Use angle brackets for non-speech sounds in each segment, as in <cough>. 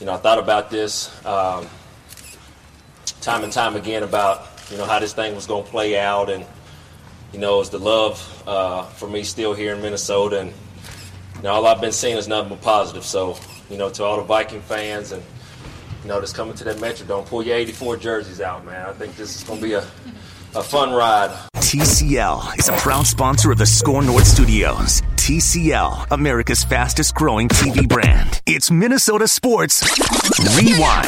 You know, I thought about this um, time and time again about you know how this thing was going to play out, and you know, it's the love uh, for me still here in Minnesota, and you know, all I've been seeing is nothing but positive. So, you know, to all the Viking fans and you know, just coming to that Metrodome, pull your '84 jerseys out, man. I think this is going to be a a fun ride. TCL is a proud sponsor of the SKOR North Studios. TCL, America's fastest growing TV brand. It's Minnesota Sports Rewind.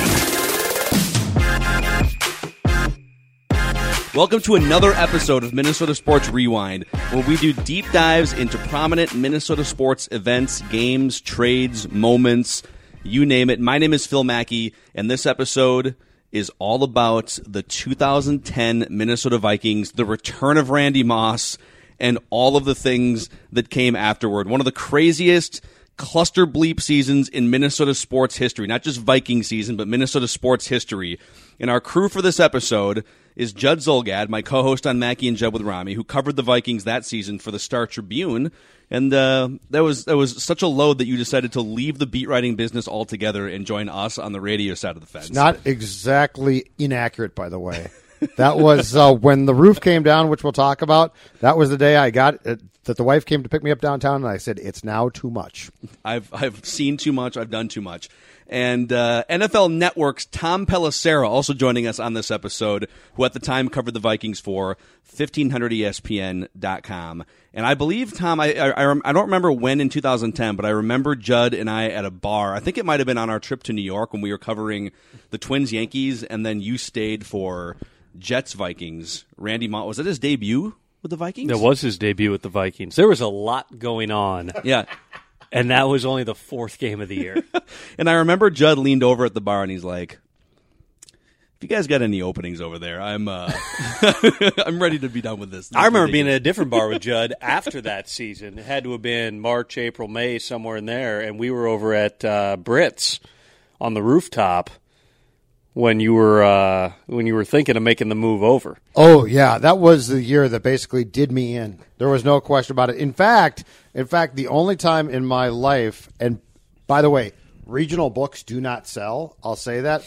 Welcome to another episode of Minnesota Sports Rewind, where we do deep dives into prominent Minnesota sports events, games, trades, moments, you name it. My name is Phil Mackey, and this episode is all about the 2010 Minnesota Vikings, the return of Randy Moss, and all of the things that came afterward. One of the craziest cluster bleep seasons in Minnesota sports history, not just Viking season, but Minnesota sports history. And our crew for this episode is Judd Zulgad, my co-host on Mackey and Judd with Rami, who covered the Vikings that season for the Star Tribune. And uh, that was that was such a load that you decided to leave the beat writing business altogether and join us on the radio side of the fence. It's not exactly inaccurate, by the way. that was uh, when the roof came down, which we'll talk about. That was the day I got it, that the wife came to pick me up downtown, and I said, "It's now too much." I've I've seen too much. I've done too much. And uh, NFL Network's Tom Pelissero also joining us on this episode, who at the time covered the Vikings for 1500ESPN.com. And I believe, Tom, I, I, I don't remember when in 2010, but I remember Judd and I at a bar. I think it might have been on our trip to New York when we were covering the Twins Yankees, and then you stayed for Jets Vikings. Randy Moss, was it his debut with the Vikings? That was his debut with the Vikings. There was a lot going on. Yeah. And that was only the fourth game of the year. <laughs> and I remember Judd leaned over at the bar and he's like, if you guys got any openings over there, I'm uh, <laughs> I'm ready to be done with this. this I remember being at a different bar with Judd after that season. It had to have been March, April, May, somewhere in there, and we were over at uh, Brits on the rooftop when you were uh, when you were thinking of making the move over. Oh yeah, that was the year that basically did me in. There was no question about it. In fact, in fact, the only time in my life, and by the way, regional books do not sell. I'll say that.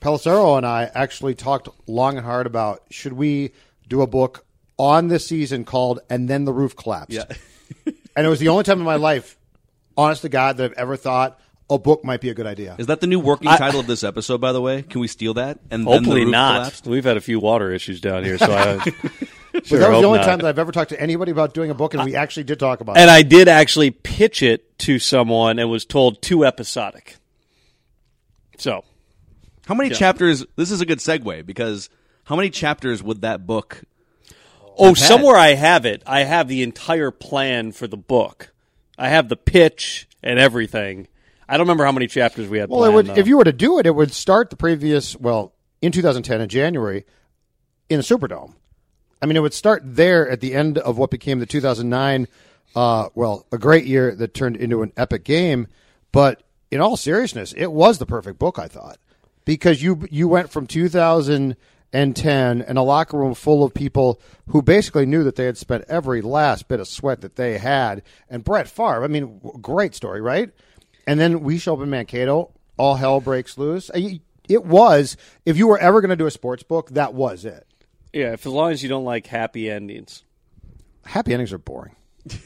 Pelissero and I actually talked long and hard about should we do a book on this season called "And Then the Roof Collapsed." Yeah. <laughs> and it was the only time in my life, honest to God, that I've ever thought a book might be a good idea. Is that the new working I, title of this episode? By the way, can we steal that? And hopefully the not. Collapsed? We've had a few water issues down here, so I. <laughs> Sure, that was the only not. time that I've ever talked to anybody about doing a book, and we actually did talk about and it. And I did actually pitch it to someone and was told too episodic. So, how many yeah. chapters? This is a good segue because how many chapters would that book? Oh, somewhere I have it. I have the entire plan for the book. I have the pitch and everything. I don't remember how many chapters we had. Well, planned, would, though. if you were to do it, it would start the previous well in 2010 in January in the Superdome. I mean, it would start there at the end of what became the 2009, uh, well, a great year that turned into an epic game. But in all seriousness, it was the perfect book, I thought, because you you went from 2010 and a locker room full of people who basically knew that they had spent every last bit of sweat that they had. And Brett Favre, I mean, great story, right? And then we show up in Mankato, all hell breaks loose. It was, if you were ever going to do a sports book, that was it. Yeah, if as long as you don't like happy endings. Happy endings are boring. <laughs>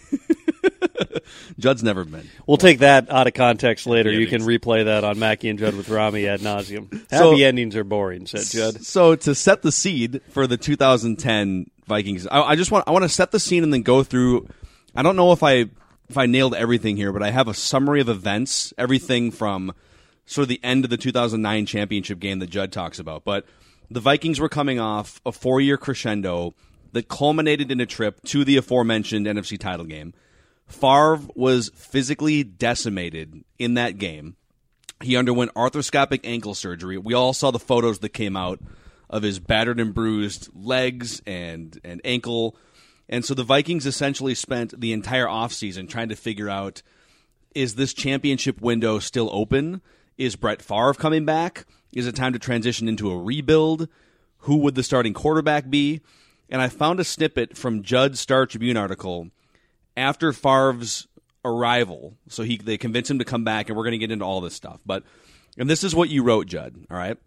Judd's never been. We'll take that out of context later. Yeah, you can replay that on Mackey and Judd with Rami ad nauseum. <laughs> Happy So- endings are boring, said Judd. So to set the seed for the 2010 Vikings, I, I just want I want to set the scene and then go through. I don't know if I if I nailed everything here, but I have a summary of events, everything from sort of the end of the 2009 championship game that Judd talks about. But the Vikings were coming off a four year crescendo that culminated in a trip to the aforementioned NFC title game. Favre was physically decimated in that game. He underwent arthroscopic ankle surgery. We all saw the photos that came out of his battered and bruised legs and, and ankle. And so the Vikings essentially spent the entire offseason trying to figure out is this championship window still open? Is Brett Favre coming back? Is it time to transition into a rebuild? Who would the starting quarterback be? And I found a snippet from Judd's Star Tribune article after Favre's arrival. So he they convinced him to come back, and we're going to get into all this stuff. But and this is what you wrote, Judd. All right.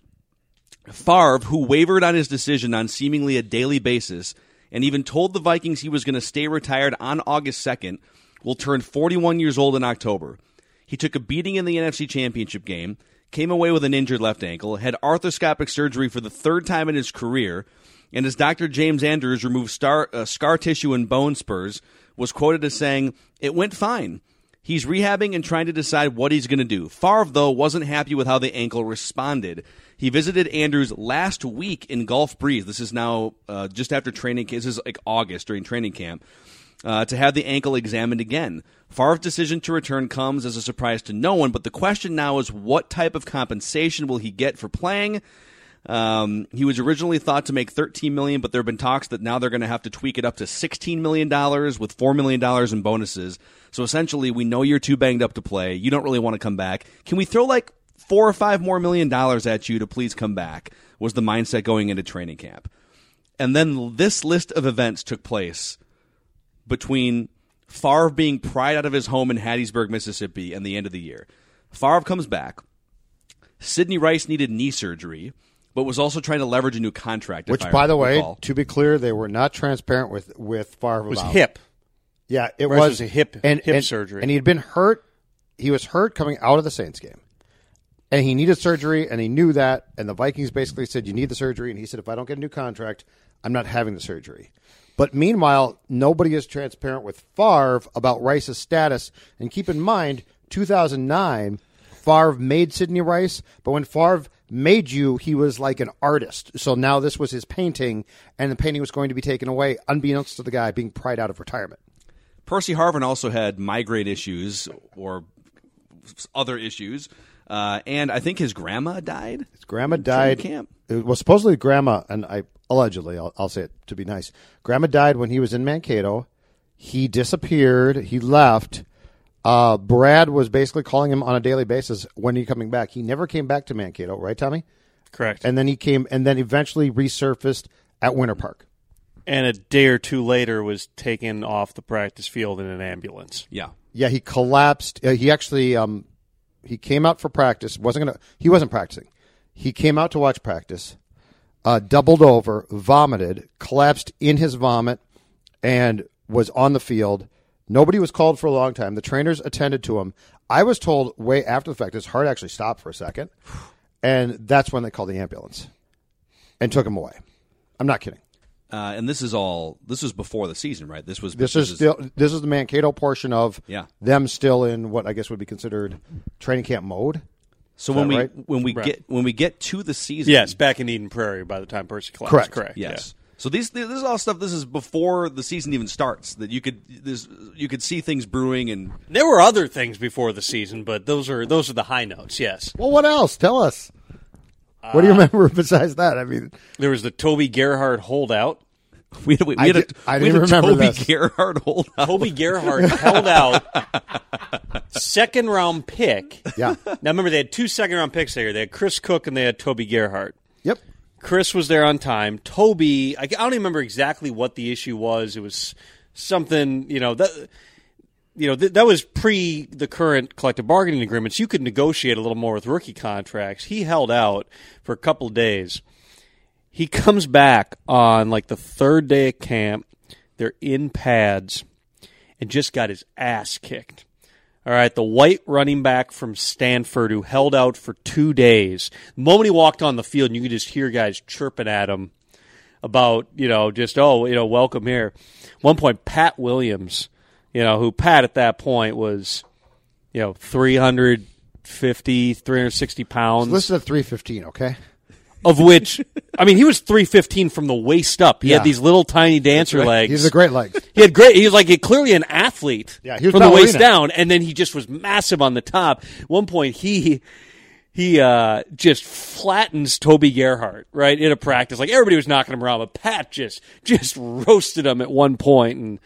Favre, who wavered on his decision on seemingly a daily basis, and even told the Vikings he was going to stay retired on August 2nd, will turn 41 years old in October. He took a beating in the NFC Championship game, came away with an injured left ankle, had arthroscopic surgery for the third time in his career, and as Dr. James Andrews removed star, uh, scar tissue and bone spurs, was quoted as saying, It went fine. He's rehabbing and trying to decide what he's going to do. Favre, though, wasn't happy with how the ankle responded. He visited Andrews last week in Gulf Breeze. This is now uh, just after training. This is like August during training camp. Uh, to have the ankle examined again. Favre's decision to return comes as a surprise to no one, but the question now is what type of compensation will he get for playing? Um, he was originally thought to make 13 million, but there have been talks that now they're going to have to tweak it up to 16 million dollars with 4 million dollars in bonuses. So essentially, we know you're too banged up to play. You don't really want to come back. Can we throw like four or five more million dollars at you to please come back? Was the mindset going into training camp. And then this list of events took place between Favre being pried out of his home in Hattiesburg, Mississippi, and the end of the year. Favre comes back. Sidney Rice needed knee surgery, but was also trying to leverage a new contract. Which, by the way, recall. to be clear, they were not transparent with with Favre It was about. hip. Yeah, it Rice was, was a hip- and, hip and- surgery. and he had been hurt. He was hurt coming out of the Saints game, and he needed surgery, and he knew that. And the Vikings basically said, "You need the surgery," and he said, "If I don't get a new contract, I'm not having the surgery." But meanwhile, nobody is transparent with Favre about Rice's status. And keep in mind, 2009, Favre made Sidney Rice, but when Favre made you, he was like an artist. So now this was his painting, and the painting was going to be taken away, unbeknownst to the guy being pried out of retirement. Percy Harvin also had migraine issues or other issues, uh, and I think his grandma died. His grandma died. camp. It was supposedly grandma, and I allegedly, I'll, I'll say it to be nice. Grandma died when he was in Mankato. He disappeared. He left. Uh, Brad was basically calling him on a daily basis. When are you coming back? He never came back to Mankato, right, Tommy? Correct. And then he came, and then eventually resurfaced at Winter Park. and a day or two later was taken off the practice field in an ambulance. Yeah. Yeah, he collapsed. Uh, he actually, um, he came out for practice. wasn't gonna. He wasn't practicing. He came out to watch practice. Uh, doubled over, vomited, collapsed in his vomit, and was on the field. Nobody was called for a long time. The trainers attended to him. I was told way after the fact his heart actually stopped for a second, and that's when they called the ambulance and took him away. I'm not kidding. Uh, and this is all. This was before the season, right? This was. This is still this is the Mankato portion of Yeah. them still in what I guess would be considered training camp mode. So Is when we right? when we Right. get when we get to the season, Yes, back in Eden Prairie by the time Percy collapsed. Correct. Correct. Yes. So these this is all stuff. This is before the season even starts. That you could this you could see things brewing and. There were other things before the season, but those are those are the high notes. Yes. Well, what else? Tell us. What do you remember <laughs> besides that? I mean, There was the Toby Gerhardt holdout. <laughs> we had, we I had a, did- I we had didn't a remember Toby this. Gerhardt hold up. Toby Gerhardt <laughs> held out second round pick. yeah. Now remember they had two second round picks there. They had Chris Cook and they had Toby Gerhardt. Yep. Chris was there on time. Toby, I, I don't even remember exactly what the issue was. It was something, you know, that you know th- that was pre the current collective bargaining agreements. You could negotiate a little more with rookie contracts. He held out for a couple days. He comes back on like the third day of camp. They're in pads, and just got his ass kicked. All right, the white running back from Stanford who held out for two days. The moment he walked on the field, and you could just hear guys chirping at him about, you know, just, oh, you know, welcome here. One point, Pat Williams, you know, who Pat at that point was, you know, 350, 360 pounds Listen to 315, okay? of which <laughs> I mean he was three fifteen from the waist up. He Yeah. had these little tiny dancer legs. He's a great legs. He had great. He was like clearly an athlete. Yeah, he was from the waist down, and then he just was massive on the top. At One point he he uh, just flattens Toby Gerhardt right in a practice. Like everybody was knocking him around, but Pat just just <laughs> roasted him at one. And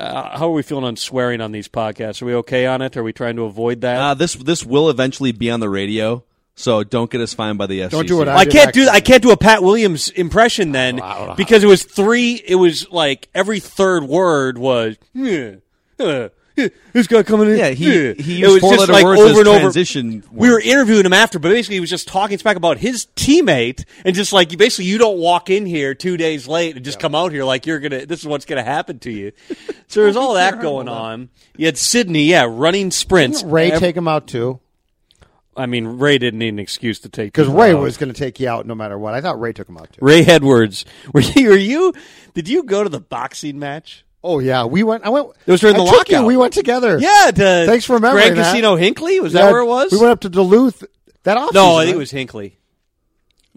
uh, how are we feeling on swearing on these podcasts? Are we okay on it? Are we trying to avoid that? Uh, this this will eventually be on the radio, so don't get us fined by the FCC. Don't do what I did can't do actually. I can't do a Pat Williams impression then because it was three. It was like every third word was yeah, uh, yeah, <laughs> this guy coming in. Yeah, he- yeah." he it used was four just letter like words over as and over. transition We were interviewing him after, but basically he was just talking smack about his teammate and just like basically you don't walk in here two days late and just come out here like you're gonna. This is what's gonna happen to you. So there's <laughs> all that going on. You had Sidney, yeah, running sprints. Didn't Ray Ev- take him out too? I mean, Ray didn't need an excuse to take Because Ray out. was going to take you out no matter what. I thought Ray took him out too. Ray Edwards. <laughs> Were you, were you? Did you go to the boxing match? Oh yeah, we went. I went. It was during I the took you. lockout. We went together. Yeah. To Thanks for remembering Grand that. Casino Hinckley. Was Yeah, that where it was? We went up to Duluth. That off. no, I think it was Hinckley.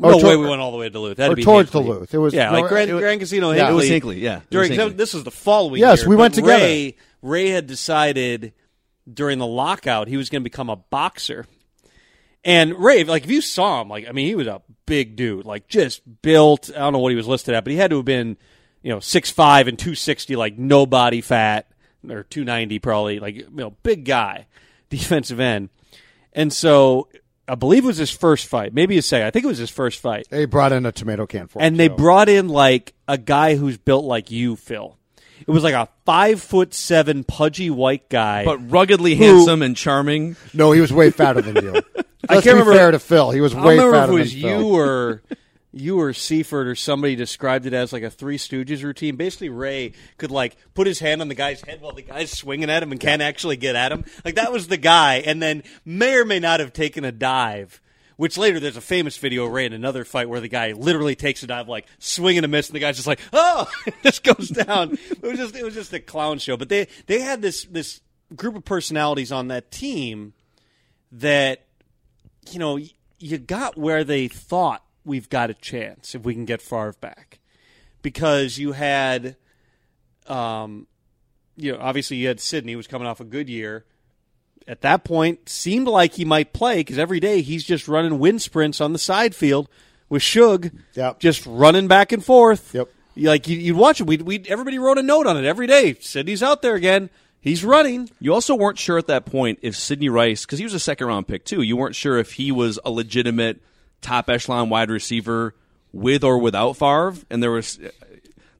Or oh, no way we went all the way to Duluth. That'd or be towards Hinckley. Duluth. It was- yeah, no, like Grand, it was- Grand Casino Hinckley. Yeah. It was Hinckley, yeah. It was During Hinckley. this was the following. Yes, year, we went but together. Ray Ray had decided during the lockout he was going to become a boxer. And Ray, like if you saw him, like I mean, he was a big dude, like just built. I don't know what he was listed at, but he had to have been, you know, six five and two sixty, like no body fat, or two ninety probably, like you know, big guy, <laughs> defensive end. And so I believe it was his first fight, maybe his second. I think it was his first fight. They brought in a tomato can for him. And they too. brought in like a guy who's built like you, Phil. It was like a five foot seven pudgy white guy. but ruggedly Who- handsome and charming. No, he was way fatter than you. <laughs> I Let's can't be remember- fair to Phil. He was I way don't remember if fatter it was than you Phil. or <laughs> you or Seaford or somebody described it as like a Three Stooges routine. Basically, Ray could like put his hand on the guy's head while the guy's swinging at him and can't actually get at him. Like that was the guy, and then may or may not have taken a dive. Which later there's a famous video of Ray in another fight where the guy literally takes a dive, like swinging a miss, and the guy's just like, oh, <laughs> this goes down. It was just it was just a clown show. But they they had this this group of personalities on that team that you know, you got where they thought we've got a chance if we can get Favre back, because you had, um, you know, obviously you had Sidney who was coming off a good year. At that point, seemed like he might play because every day he's just running wind sprints on the side field with Shug, Yep. just running back and forth. Yep. Like you, you'd watch it. We we everybody wrote a note on it every day. Sidney's out there again. He's running. You also weren't sure at that point if Sidney Rice, because he was a second round pick too, you weren't sure if he was a legitimate top echelon wide receiver with or without Favre, and there was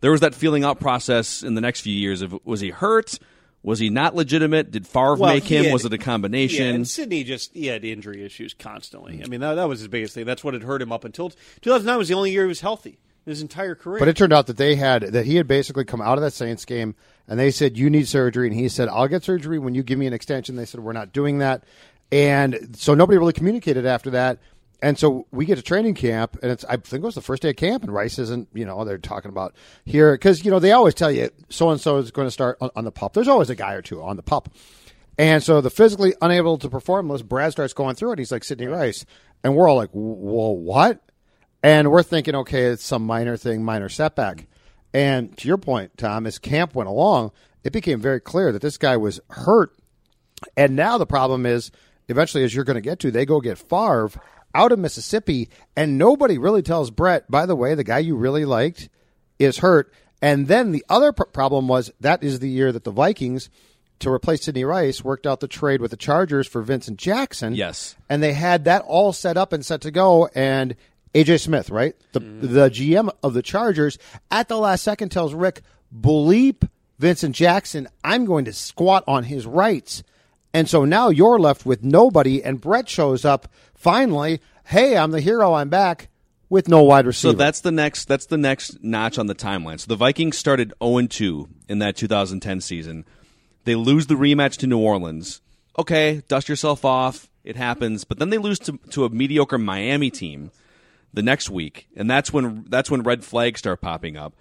there was that feeling out process in the next few years of was he hurt, was he not legitimate, did Favre Well, make him, had- was it a combination? Yeah, and Sidney just he had injury issues constantly. I mean, that, that was his biggest thing. That's what had hurt him up until 2009 was the only year he was healthy in his entire career. But it turned out that they had that he had basically come out of that Saints game and they said you need surgery and he said I'll get surgery when you give me an extension. They said we're not doing that. And so nobody really communicated after that. And so we get to training camp and it's I think it was the first day of camp and Rice isn't, you know, they're talking about here cuz you know they always tell you so and so is going to start on, on the pup. There's always a guy or two on the pup. And so the physically unable to perform list, Brad starts going through it. He's like Sidney Rice. And we're all like, well, what? And we're thinking, okay, it's some minor thing, minor setback. And to your point, Tom, as camp went along, it became very clear that this guy was hurt. And now the problem is, eventually, as you're going to get to, they go get Favre out of Mississippi, and nobody really tells Brett, by the way, the guy you really liked is hurt. And then the other pr- problem was that is the year that the Vikings, to replace Sidney Rice, worked out the trade with the Chargers for Vincent Jackson. Yes. And they had that all set up and set to go. And AJ Smith, right? The, mm. the GM of the Chargers, at the last second tells Rick, bleep Vincent Jackson, I'm going to squat on his rights. And so now you're left with nobody, and Brett shows up finally. Hey, I'm the hero. I'm back with no wide receiver. So that's the next that's the next notch on the timeline. So the Vikings started 0 2 in that 2010 season. They lose the rematch to New Orleans. Okay, dust yourself off. It happens. But then they lose to, to a mediocre Miami team the next week, and that's when that's when red flags start popping up.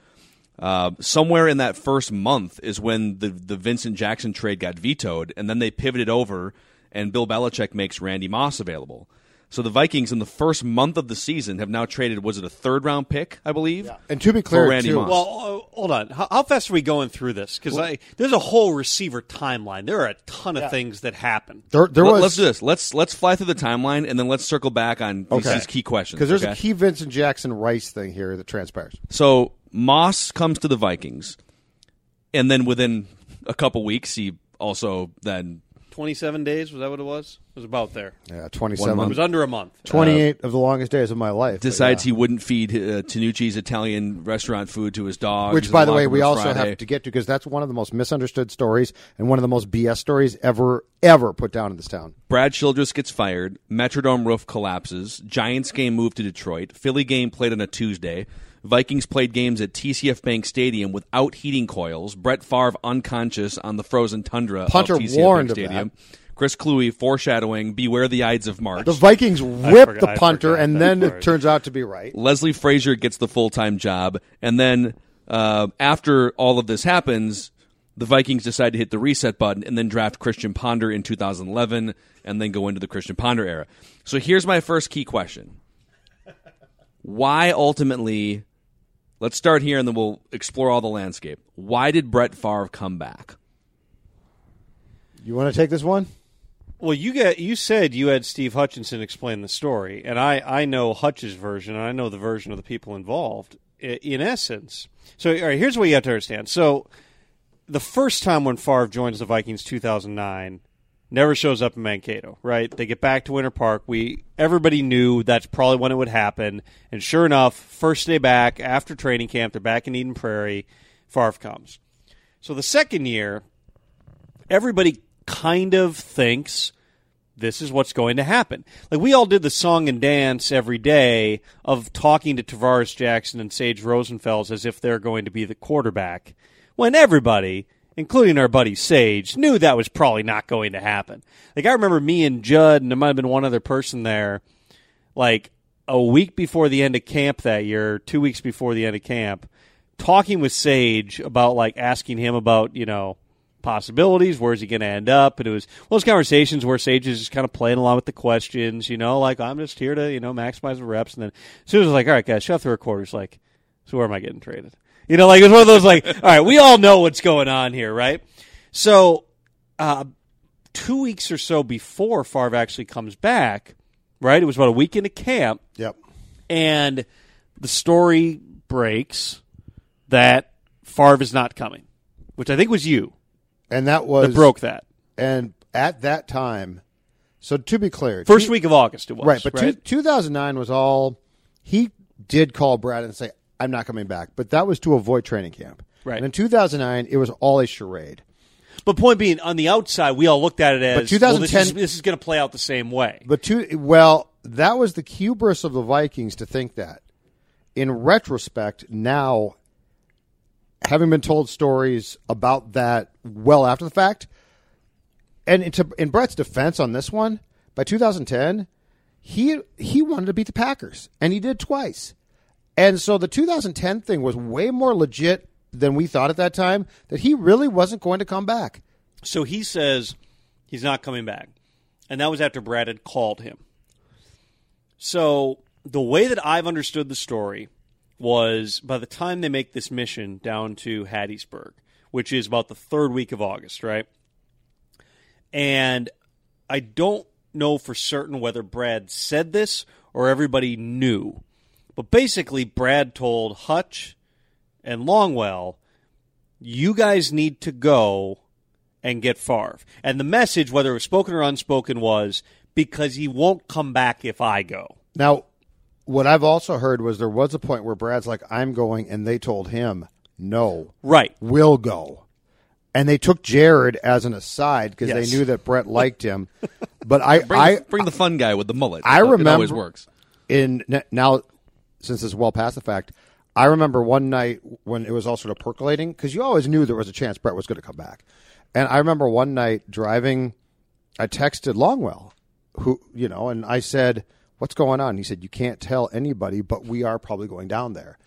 Uh, somewhere in that first month is when the the Vincent Jackson trade got vetoed, and then they pivoted over, and Bill Belichick makes Randy Moss available. So the Vikings in the first month of the season have now traded. Was it a third round pick? I believe. And to be clear, Randy too, Moss. Well, uh, hold on. How, how fast are we going through this? Because there's a whole receiver timeline. There are a ton of things that happen. there, there Let- was let's do this. Let's let's fly through the timeline and then let's circle back on these, Okay. these key questions. because there's okay? a key Vincent Jackson Rice thing here that transpires. So Moss comes to the Vikings, and then within a couple weeks, he also then 27 days was that what it was? It was about there. Yeah, 27. It was under a month. 28 of the longest days of my life. decides yeah. he wouldn't feed uh, Tinucci's Italian restaurant food to his dog. Which, in by the way, we also Friday. have to get to because that's one of the most misunderstood stories and one of the most BS stories ever, ever put down in this town. Brad Childress gets fired. Metrodome roof collapses. Giants game moved to Detroit. Philly game played on a Tuesday. Vikings played games at TCF Bank Stadium without heating coils. Brett Favre unconscious on the frozen tundra Punter of TCF warned Bank of Stadium. Chris Kluwe foreshadowing, beware the Ides of March. The Vikings whipped forgot- the punter, and then part. it turns out to be right. Leslie Frazier gets the full time job, and then uh, after all of this happens, the Vikings decide to hit the reset button and then draft Christian Ponder in 2011, and then go into the Christian Ponder era. So here's my first key question: Why ultimately? Let's start here, and then we'll explore all the landscape. Why did Brett Favre come back? You want to take this one? Well, you get you said you had Steve Hutchinson explain the story, and I I know Hutch's version, and I know the version of the people involved. In essence, so all right, here's what you have to understand. So, the first time when Favre joins the Vikings, 2009, never shows up in Mankato. Right? They get back to Winter Park. We everybody knew that's probably when it would happen, and sure enough, first day back after training camp, they're back in Eden Prairie. Favre comes. So the second year, everybody kind of thinks this is what's going to happen. Like we all did the song and dance every day of talking to Tarvaris Jackson and Sage Rosenfels as if they're going to be the quarterback, when everybody, including our buddy Sage, knew that was probably not going to happen. Like I remember me and Judd, and there might have been one other person there, like a week before the end of camp that year, two weeks before the end of camp, talking with Sage about like asking him about, you know, possibilities, where's he going to end up? And it was those conversations where Sage is just kind of playing along with the questions, you know, like I'm just here to, you know, maximize the reps. And then as soon as I was like, all right, guys, shut the recorders, like, so where am I getting traded? You know, like it was one of those like, all right, we all know what's going on here, right? So, uh, two weeks or so before Favre actually comes back, right? It was about a week into camp Yep. and the story breaks that Favre is not coming, which I think was you And that was that broke that. And at that time, so to be clear, First two- week of August it was. right? But right? Two, 2009 was all he did call Brad and say, "I'm not coming back," but that was to avoid training camp. Right. And in 2009, it was all a charade. but point being, on the outside, we all looked at it as But 2010 well, this is, is going to play out the same way. But two, well, that was the hubris of the Vikings to think that. In retrospect, now having been told stories about that well after the fact, and into, in Brett's defense on this one, by 2010, he he wanted to beat the Packers, and he did twice. And so the 2010 thing was way more legit than we thought at that time. That he really wasn't going to come back. So he says he's not coming back. And that was after Brad had called him. So the way that I've understood the story was by the time they make this mission down to Hattiesburg, which is about the third week of August, right? And I don't know for certain whether Brad said this or everybody knew. But basically, Brad told Hutch and Longwell, you guys need to go and get Favre. And the message, whether it was spoken or unspoken, was because he won't come back if I go. Now, what I've also heard was there was a point where Brad's like, "I'm going," and they told him, "No, Right. we'll go." And they took Jared as an aside because Yes. they knew that Brett liked him. But I, Bring, I, the, bring the fun guy with the mullet. I It remember always works. in now since it's well past the fact. I remember one night when it was all sort of percolating because you always knew there was a chance Brett was going to come back, And I remember one night driving, I texted Longwell, who you know, and I said, "What's going on?" He said, "You can't tell anybody, but we are probably going down there."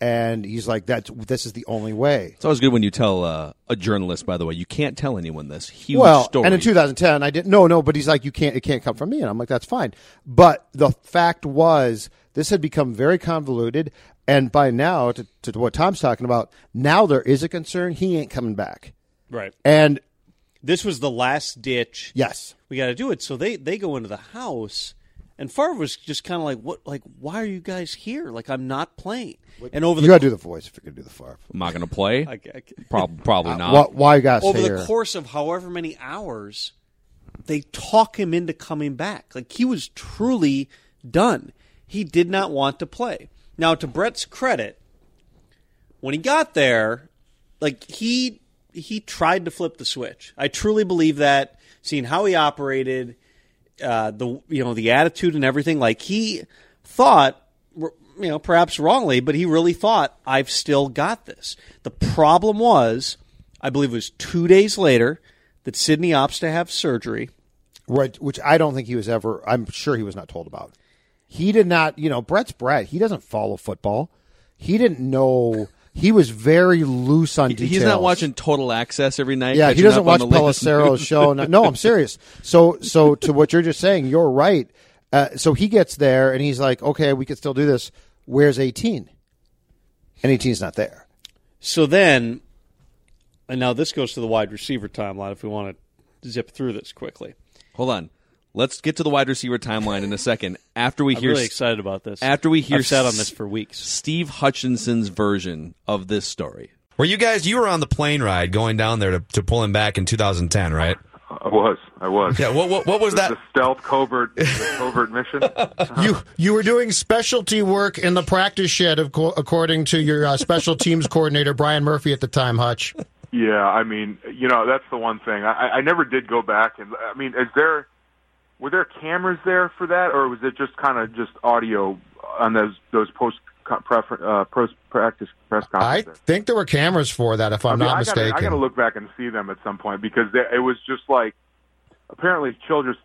And he's like, "That's this is the only way." It's always good when you tell uh, a journalist. By the way, you can't tell anyone this huge well, story. and in 2010, I didn't. No, no, but he's like, you can't. It can't come from me, and I'm like, that's fine. But the fact was, this had become very convoluted, and by now, to, to what Tom's talking about, now there is a concern. He ain't coming back, Right. and This was the last ditch. yes, we got to do it. So they they go into the house, and Favre was just kind of like, "What? Like, why are you guys here? Like, I'm not playing." And over you got to do the voice if you're gonna do the Favre. I'm not going to play. <laughs> I, I, Prob- probably uh, not. Why, why you got to over stay the here? course of however many hours, they talk him into coming back. Like he was truly done. He did not want to play. Now, to Brett's credit, when he got there, like he he tried to flip the switch. I truly believe that. Seeing how he operated, uh, the you know the attitude and everything, like he thought, you know, perhaps wrongly, but he really thought I've still got this. The problem was, I believe it was two days later that Sidney opts to have surgery. Right, which I don't think he was ever. I'm sure he was not told about. He did not. You know, Brett's Brett. He doesn't follow football. He didn't know. He was very loose on details. He's not watching Total Access every night. Yeah, he doesn't watch the latest Pelissero's news. show. No, no, I'm serious. So, so to what you're just saying, you're right. Uh, so he gets there and he's like, "Okay, we can still do this." Where's 18? And 18's not there. So then, and now this goes to the wide receiver timeline. If we want to zip through this quickly, Hold on. Let's get to the wide receiver timeline in a second. After we I'm hear really excited about this. after we hear I've sat on this for weeks. Steve Hutchinson's version of this story. Were you guys? You were on the plane ride going down there to, to pull him back in 2010, right? I was. I was. Yeah. What what, what was The, that? the stealth covert, the covert mission. <laughs> You you were doing specialty work in the practice shed, of co- according to your uh, special teams <laughs> coordinator Brian Murphy at the time. Hutch. Yeah, I mean, you know, that's the one thing. I, I never did go back, and I mean, is there were there cameras there for that, or was it just kind of just audio on those those post prefer, uh, post practice press conferences? I think there were cameras for that, if I'm I mean, not I mistaken. Gotta, I got to look back and see them at some point because they, it was just like apparently Childress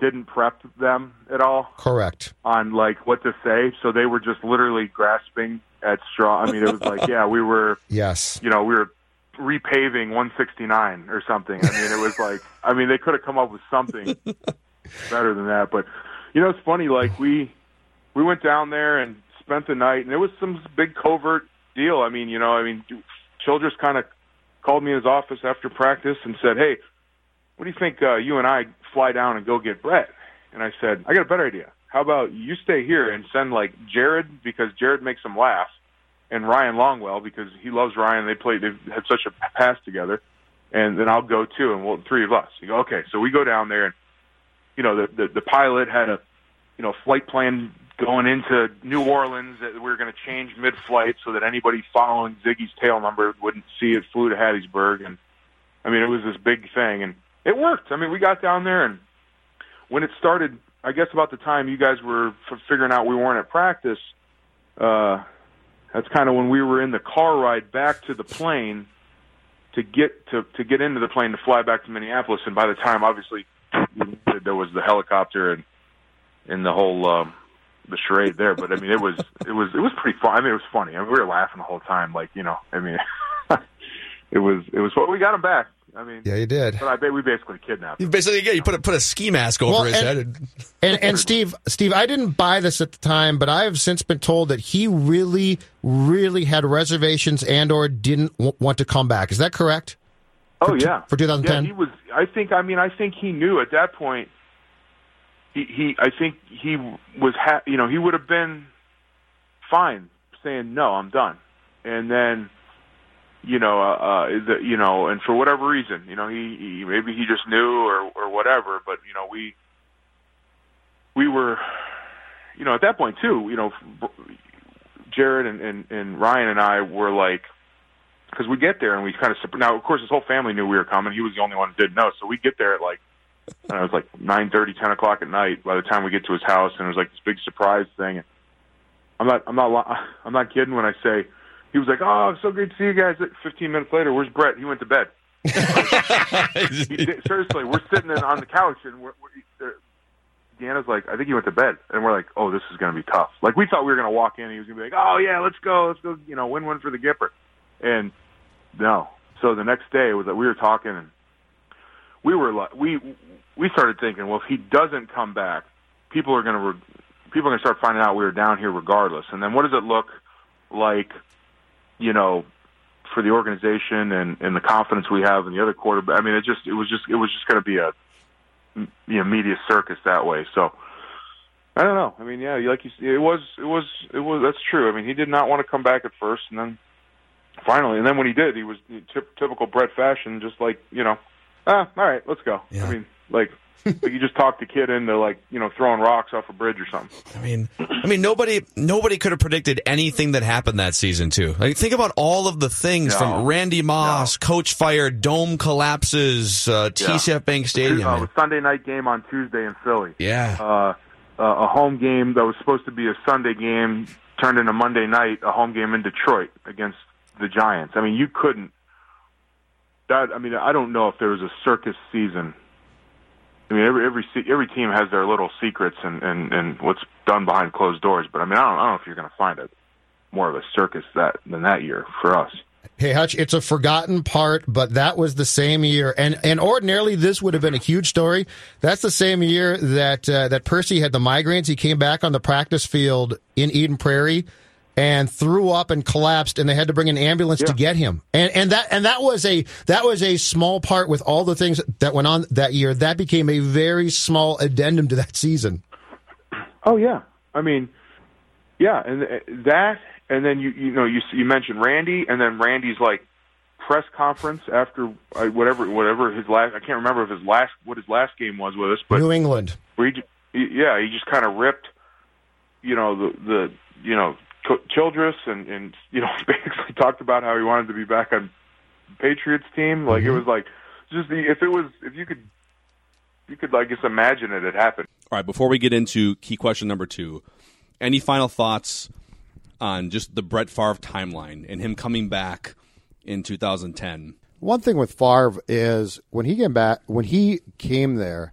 didn't prep them at all Correct. on like what to say, so they were just literally grasping at straw. I mean, it was like, yeah, we were <laughs> Yes. you know, we were repaving 169 or something. I mean, it was like, I mean, they could have come up with something better than that. But you know, it's funny. Like we we went down there and spent the night, and it was some big covert deal. I mean, you know, I mean, Childress kind of called me in his office after practice and said, "Hey, what do you think? Uh, you and I fly down and go get Brett?" And I said, "I got a better idea. How about you stay here and send like Jared because Jared makes him laugh." and Ryan Longwell because he loves Ryan. They played, they've had such a pass together, and then I'll go too, and we'll three of us. You go, okay, so we go down there, and you know the the, the pilot had a you know flight plan going into New Orleans that we were going to change mid-flight so that anybody following Zygi's tail number wouldn't see it flew to Hattiesburg, and I mean it was this big thing, and it worked. I mean we got down there, and when it started, I guess about the time you guys were f- figuring out we weren't at practice. Uh, that's kind of when we were in the car ride back to the plane to get to to get into the plane to fly back to Minneapolis. And by the time, obviously, there was the helicopter and and the whole um, the charade there. But I mean, it was it was it was pretty fun. I mean, it was funny. I mean, we were laughing the whole time. Like you know, I mean, <laughs> it was it was. Well, we got him back. I mean, Yeah, you did. but I bet we basically kidnapped. You basically yeah, you put a, put a ski mask over Well, his and- head. And, <laughs> And, and Steve, Steve, I didn't buy this at the time, but I have since been told that he really, really had reservations and or didn't w- want to come back. Is that correct? Oh yeah, for 2010? Yeah, he was. I think. I mean, I think he knew at that point. He, he I think he was. Ha- you know, he would have been fine saying no, I'm done, and then, you know, uh, uh, the, you know, and for whatever reason, you know, he, he maybe he just knew or or whatever, but you know, we we were, you know, at that point too, you know, Jared and and, and Ryan and I were like because we get there and we kind of now of course his whole family knew we were coming. He was the only one who didn't know. So we get there at like I know, it was like nine thirty ten o'clock at night by the time we get to his house and it was like this big surprise thing. And i'm not i'm not li- <laughs> i'm not kidding when i say he was like oh it's so great to see you guys. Fifteen minutes later where's brett? He went to bed. He <laughs> seriously, we're sitting in, on the couch and we're, we're, Deanna's like, I think he went to bed, and we're like, oh, this is going to be tough. Like we thought we were going to walk in, and he was going to be like, oh yeah, let's go, let's go, you know, win one for the Gipper, and no. So the next day was that we were talking, and we were like, we we started thinking, well, if he doesn't come back, people are going to re- people are going to start finding out we were down here regardless, and then what does it look like, you know, for the organization and, and the confidence we have in the other quarterback. I mean, it just it was just it was just going to be a you know media circus that way. So I don't know. I mean, yeah, like you, it was it was it was that's true. I mean, he did not want to come back at first, and then finally, and then when he did, he was typ- typical Brett fashion, just like you know, ah, all right, let's go. I mean, like. <laughs> like you just talked the kid into like you know throwing rocks off a bridge or something. I mean, I mean, nobody, nobody could have predicted anything that happened that season too. Like, think about all of the things No. from Randy Moss, coach fired, dome collapses, uh, TCF Bank Stadium. Uh, Sunday night game on Tuesday in Philly. Yeah. Uh, uh, a home game that was supposed to be a Sunday game turned into Monday night, a home game in Detroit against the Giants. I mean, you couldn't. That I mean, I don't know if there was a circus season. I mean, every every every team has their little secrets and and and what's done behind closed doors. But I mean, I don't, I don't know if you're going to find it more of a circus that than that year for us. Hey Hutch, it's a forgotten part, but that was the same year, and and ordinarily this would have been a huge story. That's the same year that uh, that Percy had the migraines. He came back on the practice field in Eden Prairie and threw up and collapsed, and they had to bring an ambulance to get him. And and that and that was a that was a small part with all the things that went on that year. That became a very small addendum to that season. Oh yeah, I mean, yeah, and uh, that, and then you you know you you mentioned Randy, and then Randy's like press conference after uh, whatever whatever his last I can't remember if his last what his last game was with us, but New England. he, yeah he just kind of ripped, you know the the you know Childress and and you know <laughs> basically talked about how he wanted to be back on Patriots team. Like it mm-hmm. was like just the if it was if you could you could I guess imagine it had happened. All right, before we get into key question number two, any final thoughts on just the Brett Favre timeline and him coming back in 2010? One thing with Favre is when he came back, when he came there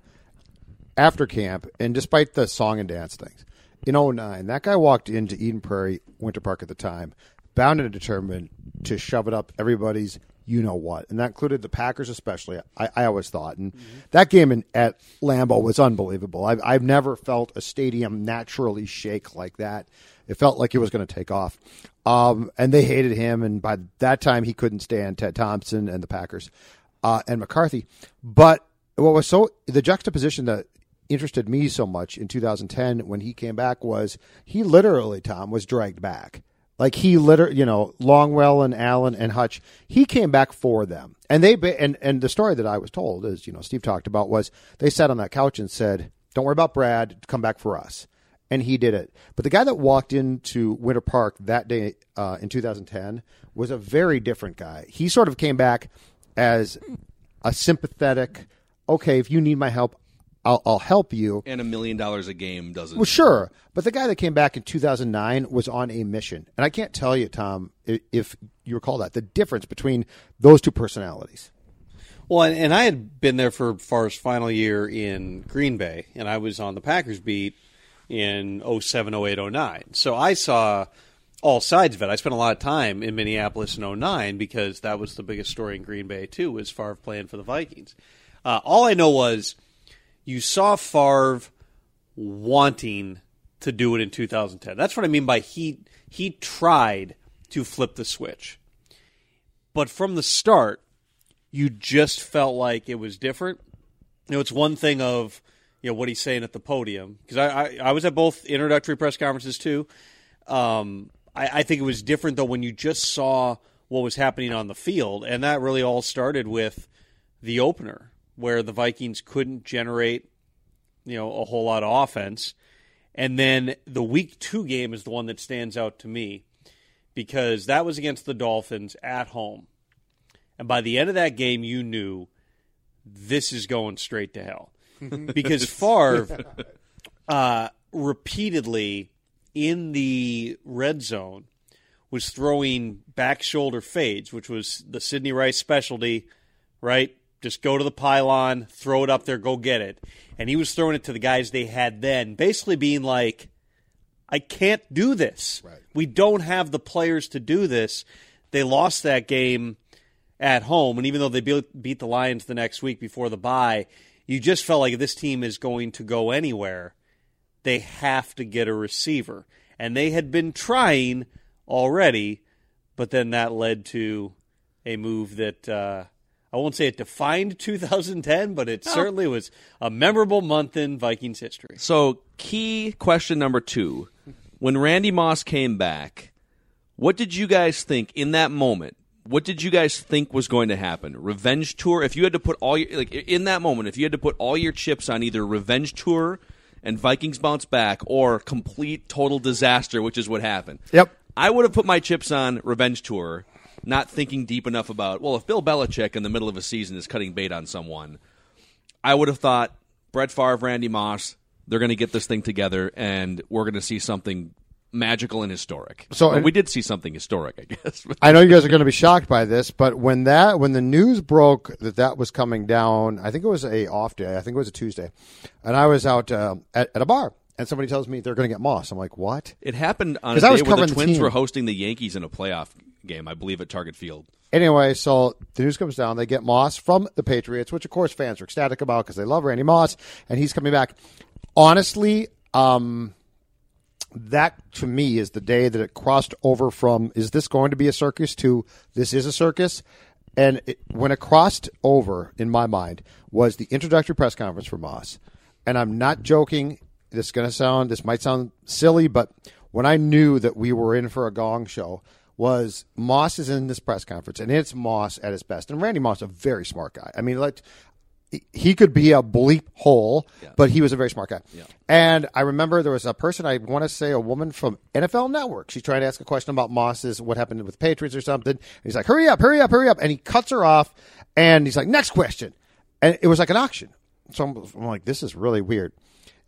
after camp, and despite the song and dance things, in 09, that guy walked into Eden Prairie Winter Park at the time, bound and determined to shove it up everybody's you know what, and that included the Packers especially. I, I always thought, and that game in, at Lambeau was unbelievable. I've, I've never felt a stadium naturally shake like that. It felt like it was going to take off. Um, and they hated him, and by that time he couldn't stand Ted Thompson and the Packers uh, and McCarthy. But what was so the juxtaposition that interested me so much in 2010 when he came back was he literally Tom was dragged back. Like he literally, you know, Longwell and Allen and Hutch, he came back for them. And they and and the story that I was told is, you know, Steve talked about was they sat on that couch and said, "Don't worry about Brad, come back for us." And he did it. But the guy that walked into Winter Park that day uh, in 2010 was a very different guy. He sort of came back as a sympathetic, okay, if you need my help, I'll, I'll help you. And a million dollars a game doesn't. Well, sure, but the guy that came back in 2009 was on a mission, and I can't tell you, Tom, if you recall that the difference between those two personalities. Well, and, and I had been there for Favre's final year in Green Bay, and I was on the Packers beat in 07, 08, 09. So I saw all sides of it. I spent a lot of time in Minneapolis in 09 because that was the biggest story in Green Bay, too, was Favre playing for the Vikings. Uh, all I know was you saw Favre wanting to do it in 2010. That's what I mean by he he tried to flip the switch. But from the start, you just felt like it was different. You know, it's one thing of you know what he's saying at the podium because I, I I was at both introductory press conferences too. Um, I, I think it was different though when you just saw what was happening on the field, and that really all started with the opener where the Vikings couldn't generate you know a whole lot of offense, and then the week two game is the one that stands out to me because that was against the Dolphins at home. And by the end of that game, you knew this is going straight to hell. <laughs> because Favre uh, repeatedly in the red zone was throwing back shoulder fades, which was the Sidney Rice specialty right? Just go to the pylon, throw it up there, go get it. And he was throwing it to the guys they had then, basically being like, I can't do this. Right. We don't have the players to do this. They lost that game at home, and even though they beat, beat the Lions the next week before the bye, you just felt like this team is going to go anywhere, they have to get a receiver. And they had been trying already, but then that led to a move that uh, I won't say it defined <laughs> 2010, but it certainly was a memorable month in Vikings history. So, key question number two: When Randy Moss came back, what did you guys think in that moment? What did you guys think was going to happen? Revenge tour? If you had to put all your like in that moment, if you had to put all your chips on either revenge tour and Vikings bounce back or complete total disaster, which is what happened. Yep. I would have put my chips on revenge tour, not thinking deep enough about well, if Bill Belichick in the middle of a season is cutting bait on someone, I would have thought Brett Favre, Randy Moss, they're going to get this thing together, and we're going to see something magical and historic. So- Well, we did see something historic, I guess. <laughs> I know you guys are going to be shocked by this, but when that when the news broke that that was coming down, I think it was a off day. I think it was a Tuesday, and I was out uh, at, at a bar, and somebody tells me they're going to get Moss. I'm like, what? it happened on a 'Cause I was where the the Twins team. were hosting the Yankees in a playoff game, I believe, at Target Field. Anyway, so the news comes down. They get Moss from the Patriots, which of course fans are ecstatic about because they love Randy Moss, and he's coming back. Honestly, um, that to me is the day that it crossed over from is this going to be a circus to this is a circus. And it, when it crossed over in my mind was the introductory press conference for Moss, and I'm not joking. This is going to sound this might sound silly, but when I knew that we were in for a gong show, was Moss is in this press conference, and it's Moss at his best. And Randy Moss, a very smart guy. I mean, like he could be a bleep hole, but he was a very smart guy. And I remember there was a person, I want to say a woman from NFL Network. She's trying to ask a question about Moss's, what happened with Patriots or something. And he's like, hurry up, hurry up, hurry up. And he cuts her off and he's like, next question. And it was like an auction. So I'm, I'm like, this is really weird.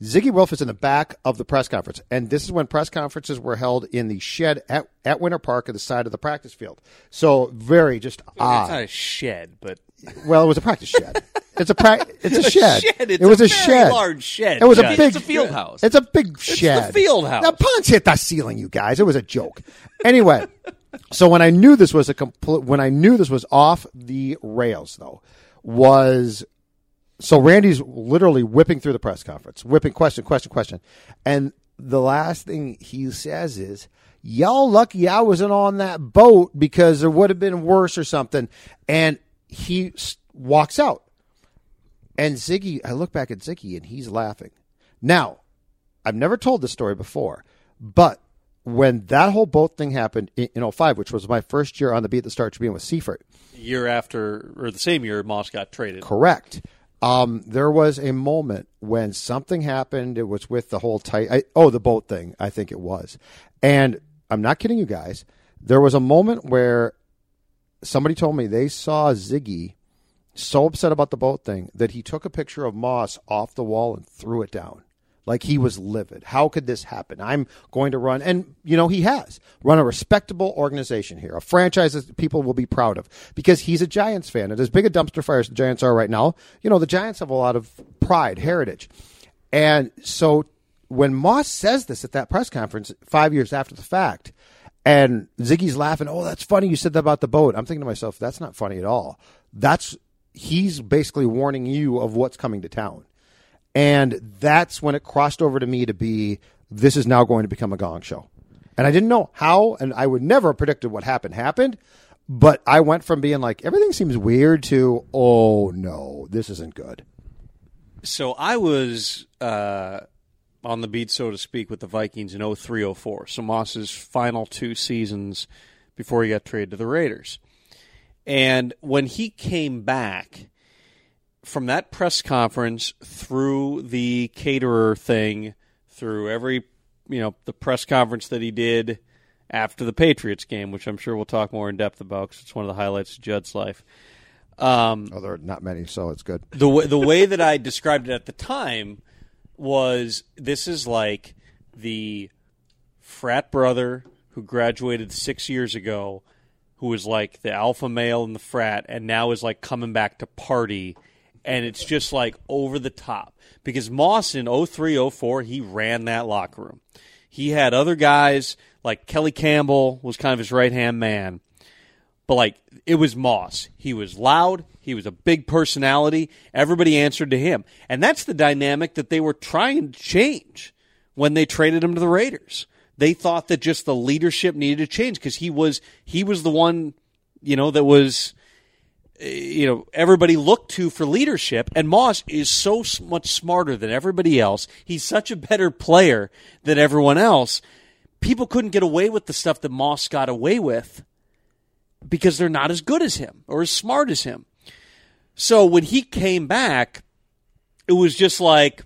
Zygi Wilf is in the back of the press conference, and this is when press conferences were held in the shed at, at Winter Park at the side of the practice field. So very just It's odd. not a shed, but Well, it was a practice shed. It's a pra- It's a <laughs> shed. shed. It's it was a a, very shed. large shed, It was a Judge. big. It's a field house. It's a big shed. field house. Now punch hit the ceiling, you guys. It was a joke. Anyway, so when I knew this was a complete, when I knew this was off the rails, though, was so Randy's literally whipping through the press conference, whipping question, question, question, and the last thing he says is, "Y'all lucky I wasn't on that boat because it would have been worse or something," and he walks out. And Zygi, I look back at Zygi and he's laughing. Now, I've never told this story before, but when that whole boat thing happened in, in 05, which was my first year on the beat at the Star Tribune with Seifert, year after or the same year Moss got traded. correct. Um, there was a moment when something happened. It was with the whole tight. Oh, the boat thing. I think it was. And I'm not kidding you guys. There was a moment where somebody told me they saw Zygi so upset about the boat thing that he took a picture of Moss off the wall and threw it down. Like he was livid. How could this happen? I'm going to run, and you know, he has run a respectable organization here, a franchise that people will be proud of because he's a Giants fan. And as big a dumpster fire as the Giants are right now, you know, the Giants have a lot of pride, heritage. And so when Moss says this at that press conference five years after the fact, and Zygi's laughing, oh, that's funny you said that about the boat. I'm thinking to myself, that's not funny at all. That's he's basically warning you of what's coming to town. And that's when it crossed over to me to be this is now going to become a gong show. And I didn't know how, and I would never have predicted what happened happened. But I went from being like, everything seems weird to, oh no, this isn't good. So I was uh, on the beat, so to speak, with the Vikings in 0304. So Moss's final two seasons before he got traded to the Raiders. And when he came back from that press conference through the caterer thing, through every, you know, the press conference that he did after the Patriots game, which I'm sure we'll talk more in depth about because it's one of the highlights of Judd's life. Um, Oh, there are not many, so it's good. the way, the way that I described it at the time was this is like the frat brother who graduated six years ago who was like the alpha male in the frat and now is like coming back to party and it's just like over the top because Moss in 03 04 he ran that locker room. He had other guys like Kelly Campbell was kind of his right-hand man. But like it was Moss. He was loud, he was a big personality, everybody answered to him. And that's the dynamic that they were trying to change when they traded him to the Raiders they thought that just the leadership needed to change because he was he was the one you know that was you know everybody looked to for leadership and Moss is so much smarter than everybody else he's such a better player than everyone else people couldn't get away with the stuff that Moss got away with because they're not as good as him or as smart as him so when he came back it was just like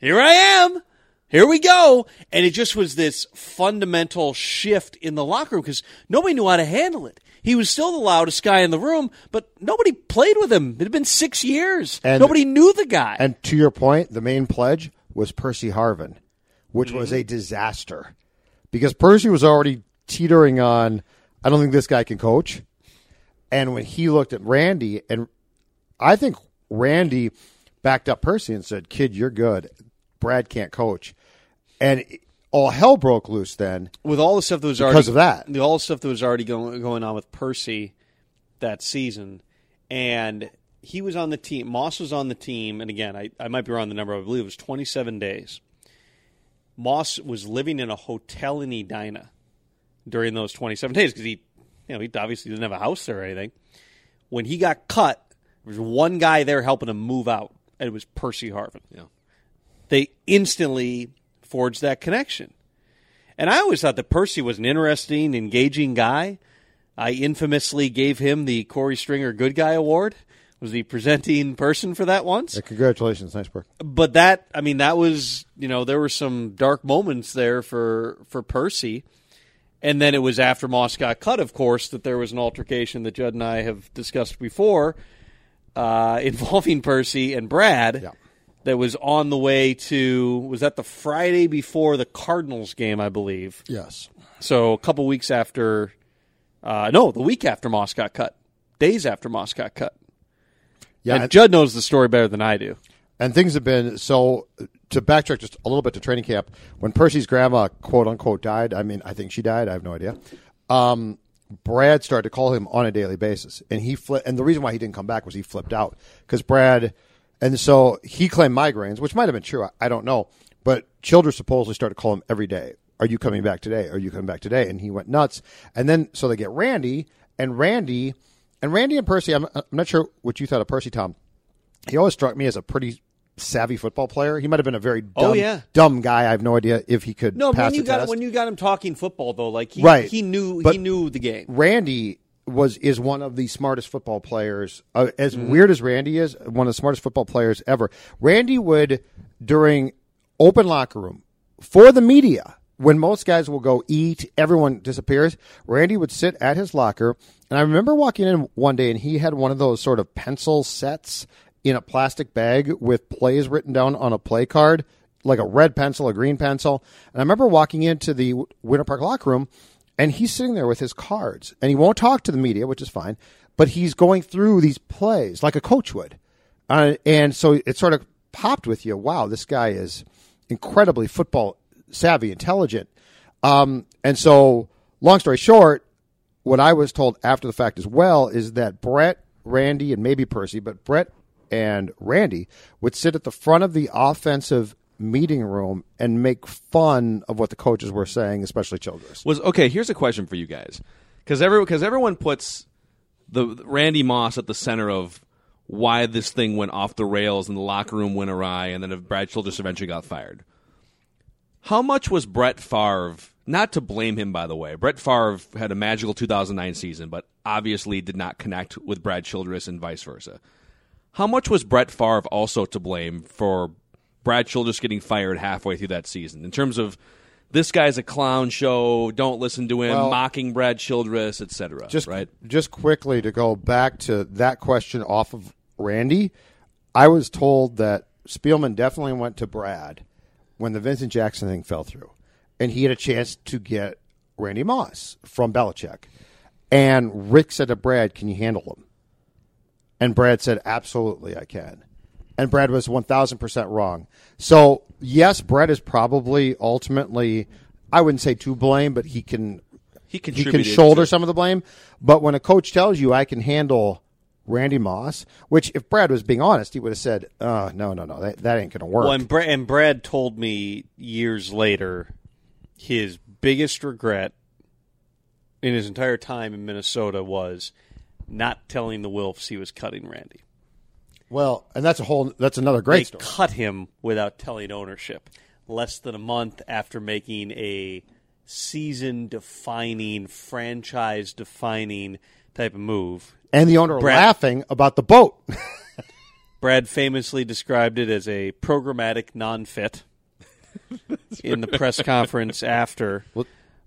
here I am here we go. And it just was this fundamental shift in the locker room because nobody knew how to handle it. He was still the loudest guy in the room, but nobody played with him. It had been six years. And- nobody knew the guy. And to your point, the main pledge was Percy Harvin, which was mm-hmm. a disaster because Percy was already teetering on, I don't think this guy can coach. And when he looked at Randy, and I think Randy backed up Percy and said, Kid, you're good. Brad can't coach. And all hell broke loose then. with all the stuff that was Because already of that. the all the stuff that was already going going on with Percy that season, and he was on the team. Moss was on the team, and again, I, I might be wrong on the number. I believe it was twenty seven days. Moss was living in a hotel in Edina during those twenty seven days because he, you know, he obviously didn't have a house there or anything. When he got cut, there was one guy there helping him move out, and it was Percy Harvin. Yeah. They instantly forged that connection. And I always thought that Percy was an interesting, engaging guy. I infamously gave him the Korey Stringer Good Guy Award. Was the presenting person for that once? Yeah, congratulations, nice work. But that, I mean, that was you know there were some dark moments there for for Percy. And then it was after Moss got cut, of course, that there was an altercation that Judd and I have discussed before uh, <laughs> involving Percy and Brad Yeah. That was on the way to, was that the Friday before the Cardinals game, I believe? Yes. So a couple weeks after, uh, no, the week after Moss got cut, days after Moss got cut. Yeah, and Judd knows the story better than I do. And things have been so. To backtrack just a little bit to training camp, when Percy's grandma, quote unquote, died. I mean, I think she died. I have no idea. Um, Brad started to call him on a daily basis, and he flipped. And the reason why he didn't come back was he flipped out because Brad, and so he claimed migraines, which might have been true. I, I don't know, but Childress supposedly started to call him every day. Are you coming back today? Are you coming back today? And he went nuts. And then so they get Randy, and Randy, and Randy and Percy. I'm, I'm not sure what you thought of Percy, Tom he always struck me as a pretty savvy football player. He might have been a very oh, dumb, Oh, yeah. dumb guy. I have no idea if he could No, pass when you got test. when you got him talking football though, like he Right. he knew But- he knew the game. Randy was is one of the smartest football players. Uh, as Mm-hmm. weird as Randy is, one of the smartest football players ever. Randy would during open locker room for the media when most guys will go eat, everyone disappears. Randy would sit at his locker, and I remember walking in one day, and he had one of those sort of pencil sets in a plastic bag with plays written down on a play card, like a red pencil, a green pencil. And I remember walking into the Winter Park locker room, and he's sitting there with his cards, and he won't talk to the media, which is fine, but he's going through these plays like a coach would. Uh, and so it sort of popped with you. Wow, this guy is incredibly football savvy, intelligent. Um, and so, long story short, what I was told after the fact as well is that Brett, Randy, and maybe Percy, but Brett and Randy would sit at the front of the offensive meeting room and make fun of what the coaches were saying, especially Childress. was okay. Here's a question for you guys, because every because everyone puts the Randy Moss at the center of why this thing went off the rails and the locker room went awry, and then if Brad Childress eventually got fired. How much was Brett Favre? Not to blame him, by the way. Brett Favre had a magical 2009 season, but obviously did not connect with Brad Childress and vice versa. How much was Brett Favre also to blame for Brad Childress getting fired halfway through that season? In terms of this guy's a clown show, don't listen to him, Well- mocking Brad Childress, etc. just right? just quickly to go back to that question off of Randy, I was told that Spielman definitely went to Brad when the Vincent Jackson thing fell through, and he had a chance to get Randy Moss from Belichick. And Rick said to Brad, "Can you handle him?" And Brad said, "Absolutely, I can." And Brad was one thousand percent wrong. So yes, Brad is probably ultimately, I wouldn't say to blame, but he can He he can shoulder some of the blame. But when a coach tells you, "I can handle." Randy Moss, which if Brad was being honest, he would have said, uh, "No, no, no, that, that ain't going to work." Well, and, Bra- and Brad told me years later his biggest regret in his entire time in Minnesota was not telling the Wilfs he was cutting Randy. Well, and that's a whole that's another great they story. cut him without telling ownership less than a month after making a season defining, franchise defining type of move. And the owner Brad- laughing about the boat. <laughs> Brad famously described it as a programmatic non fit <laughs> in the press conference after.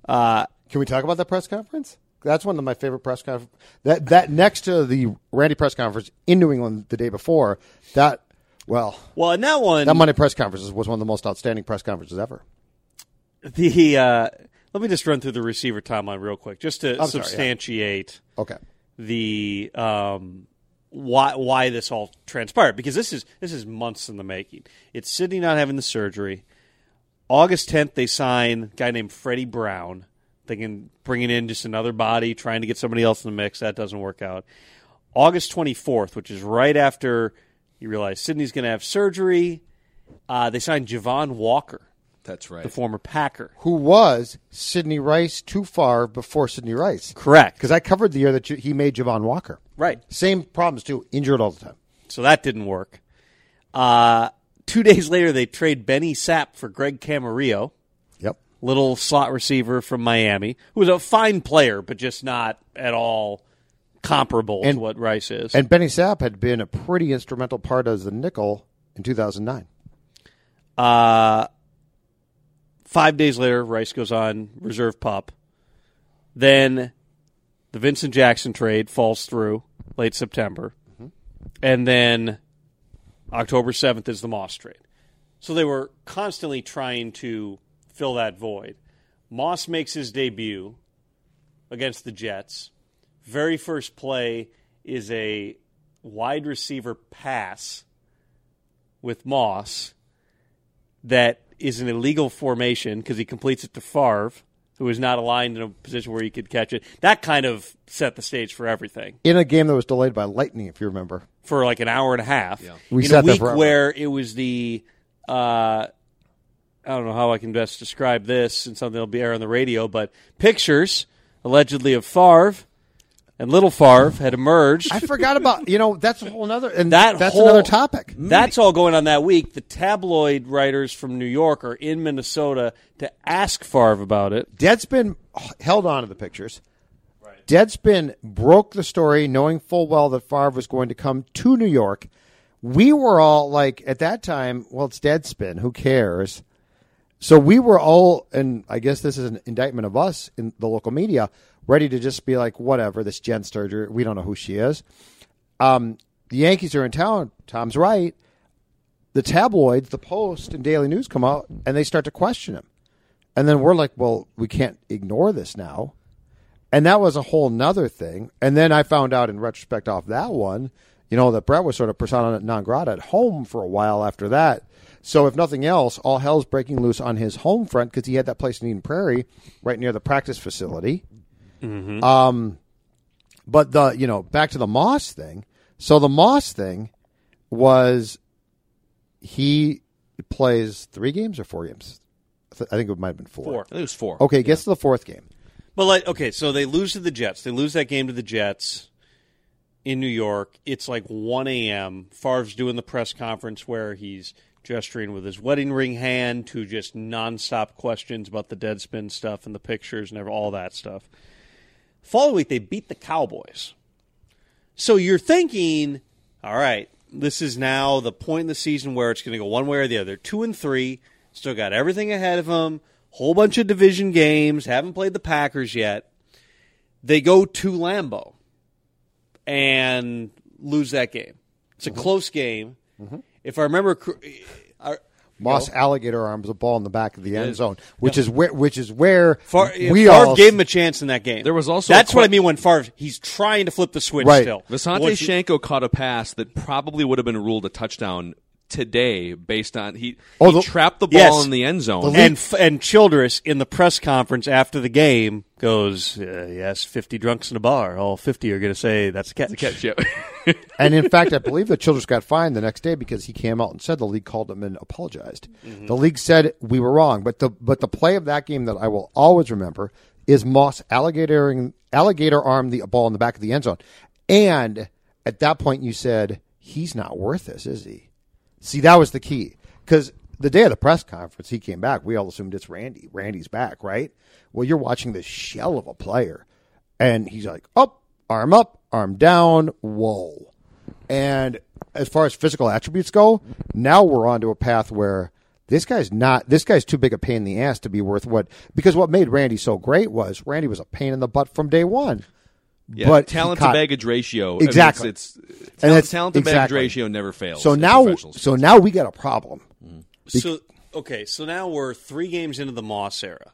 Uh, Can we talk about that press conference? That's one of my favorite press conference. That that next to the Randy press conference in New England the day before. That well, well, and that one, that Monday press conference was one of the most outstanding press conferences ever. the uh, let me just run through the receiver timeline real quick, just to I'm sorry, yeah. substantiate Okay. the um, why why this all transpired because this is this is months in the making. It's Sidney not having the surgery. August 10th, they sign a guy named Freddie Brown, thinking bringing in just another body, trying to get somebody else in the mix. That doesn't work out. August 24th, which is right after you realize Sidney's going to have surgery, uh, they signed Javon Walker, That's right. the former Packer. Who was Sidney Rice too far before Sidney Rice? Correct. Because I covered the year that he made Javon Walker. Right. Same problems too. Injured all the time. So that didn't work. Uh, two days later, they trade Benny Sapp for Greg Camarillo, Yep. Little slot receiver from Miami, who was a fine player, but just not at all comparable And- to what Rice is. And Benny Sapp had been a pretty instrumental part as the nickel in 2009. Uh, five days later, Rice goes on reserve pup. Then the Vincent Jackson trade falls through late September. And then October 7th is the Moss trade. So they were constantly trying to fill that void. Moss makes his debut against the Jets. Very first play is a wide receiver pass with Moss that is an illegal formation because he completes it to Favre, who is not aligned in a position where he could catch it. That kind of set the stage for everything In a game that was delayed by lightning, if you remember. for like an hour and a half. Yeah. We in sat a week forever. where it was the uh, I don't know how I can best describe this and something that'll be air on the radio, but pictures allegedly of Favre and little Favre had emerged. I forgot about you know that's a whole other and that that's whole- another topic. That's all going on that week. The tabloid writers from New York are in Minnesota to ask Favre about it. Deadspin held on to the pictures. Deadspin broke the story, knowing full well that Favre was going to come to New York. We were all like, at that time, well, it's Deadspin. Who cares? So we were all, and I guess this is an indictment of us in the local media, ready to just be like, whatever, this Jenn Sterger, we don't know who she is. Um, the Yankees are in town. Tom's right. The tabloids, the Post and Daily News come out and they start to question him. And then we're like, well, we can't ignore this now. And that was a whole nother thing. And then I found out in retrospect off that one, you know, that Brett was sort of persona non grata at home for a while after that. So if nothing else, all hell's breaking loose on his home front because he had that place in Eden Prairie right near the practice facility. Um, but the, you know, back to the Moss thing. So the Moss thing was he plays three games or four games? I th- I think it might have been four. Four. I think it was four. Okay, gets to the fourth game. But like, okay, so they lose to the Jets. They lose that game to the Jets in New York. It's like 1 a.m. Favre's doing the press conference where he's gesturing with his wedding ring hand to just nonstop questions about the Deadspin stuff and the pictures and all that stuff. Following week, they beat the Cowboys. So you're thinking, all right, this is now the point in the season where it's going to go one way or the other. Two and three, still got everything ahead of them. Whole bunch of division games. Haven't played the Packers yet. They go to Lambeau and lose that game. It's a mm-hmm. close game. Mm-hmm. If I remember, cor- I- Moss alligator arms a ball in the back of the end zone, which is where which is where Far, we Favre all gave him a chance in that game. There was also that's a what I mean when Favre he's trying to flip the switch Right. still. Visante Once Shanko caught a pass that probably would have been ruled a touchdown today based on he, Oh, he the- trapped the ball Yes. in the end zone. and and Childress in the press conference after the game goes, uh, "Yes, fifty drunks in a bar. All fifty are going to say that's a catch." catch, yeah. and in <laughs> fact, I believe that Childress got fined the next day because he came out and said the league called him and apologized. The league said we were wrong, but the but the play of that game that I will always remember is Moss alligator alligator arm the ball in the back of the end zone, and at that point you said he's not worth this, is he? See, that was the key because the day of the press conference, he came back. We all assumed it's Randy. Randy's back, right? Well, you're watching this shell of a player, and he's like, up, arm up, arm down, whoa. And as far as physical attributes go, now we're onto a path where this guy's not. This guy's too big a pain in the ass to be worth what. Because what made Randy so great was Randy was a pain in the butt from day one. Yeah, but talent caught- to baggage ratio. I mean, Exactly. it's, it's And talent, that's- talent to baggage ratio never fails. So now, so now we got a problem. So okay, so now we're three games into the Moss era.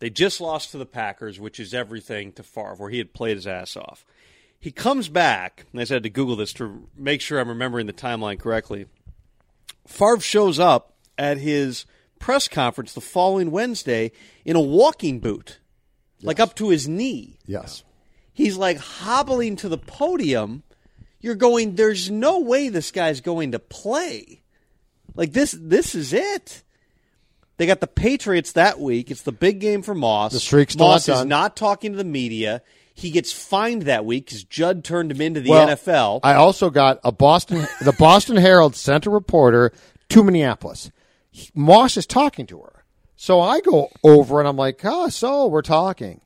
They just lost to the Packers, which is everything to Favre, where he had played his ass off. He comes back, and I just had to Google this to make sure I'm remembering the timeline correctly. Favre shows up at his press conference the following Wednesday in a walking boot, like up to his knee. Yes. He's like hobbling to the podium. You're going, there's no way this guy's going to play. Like this this is it. They got the Patriots that week. It's the big game for Moss. The streak's Moss not is done. not talking to the media. He gets fined that week because Judd turned him into the Well, NFL. I also got a Boston. The Boston Herald sent a reporter to Minneapolis. He- Moss is talking to her, so I go over and I'm like, "Ah, so we're talking."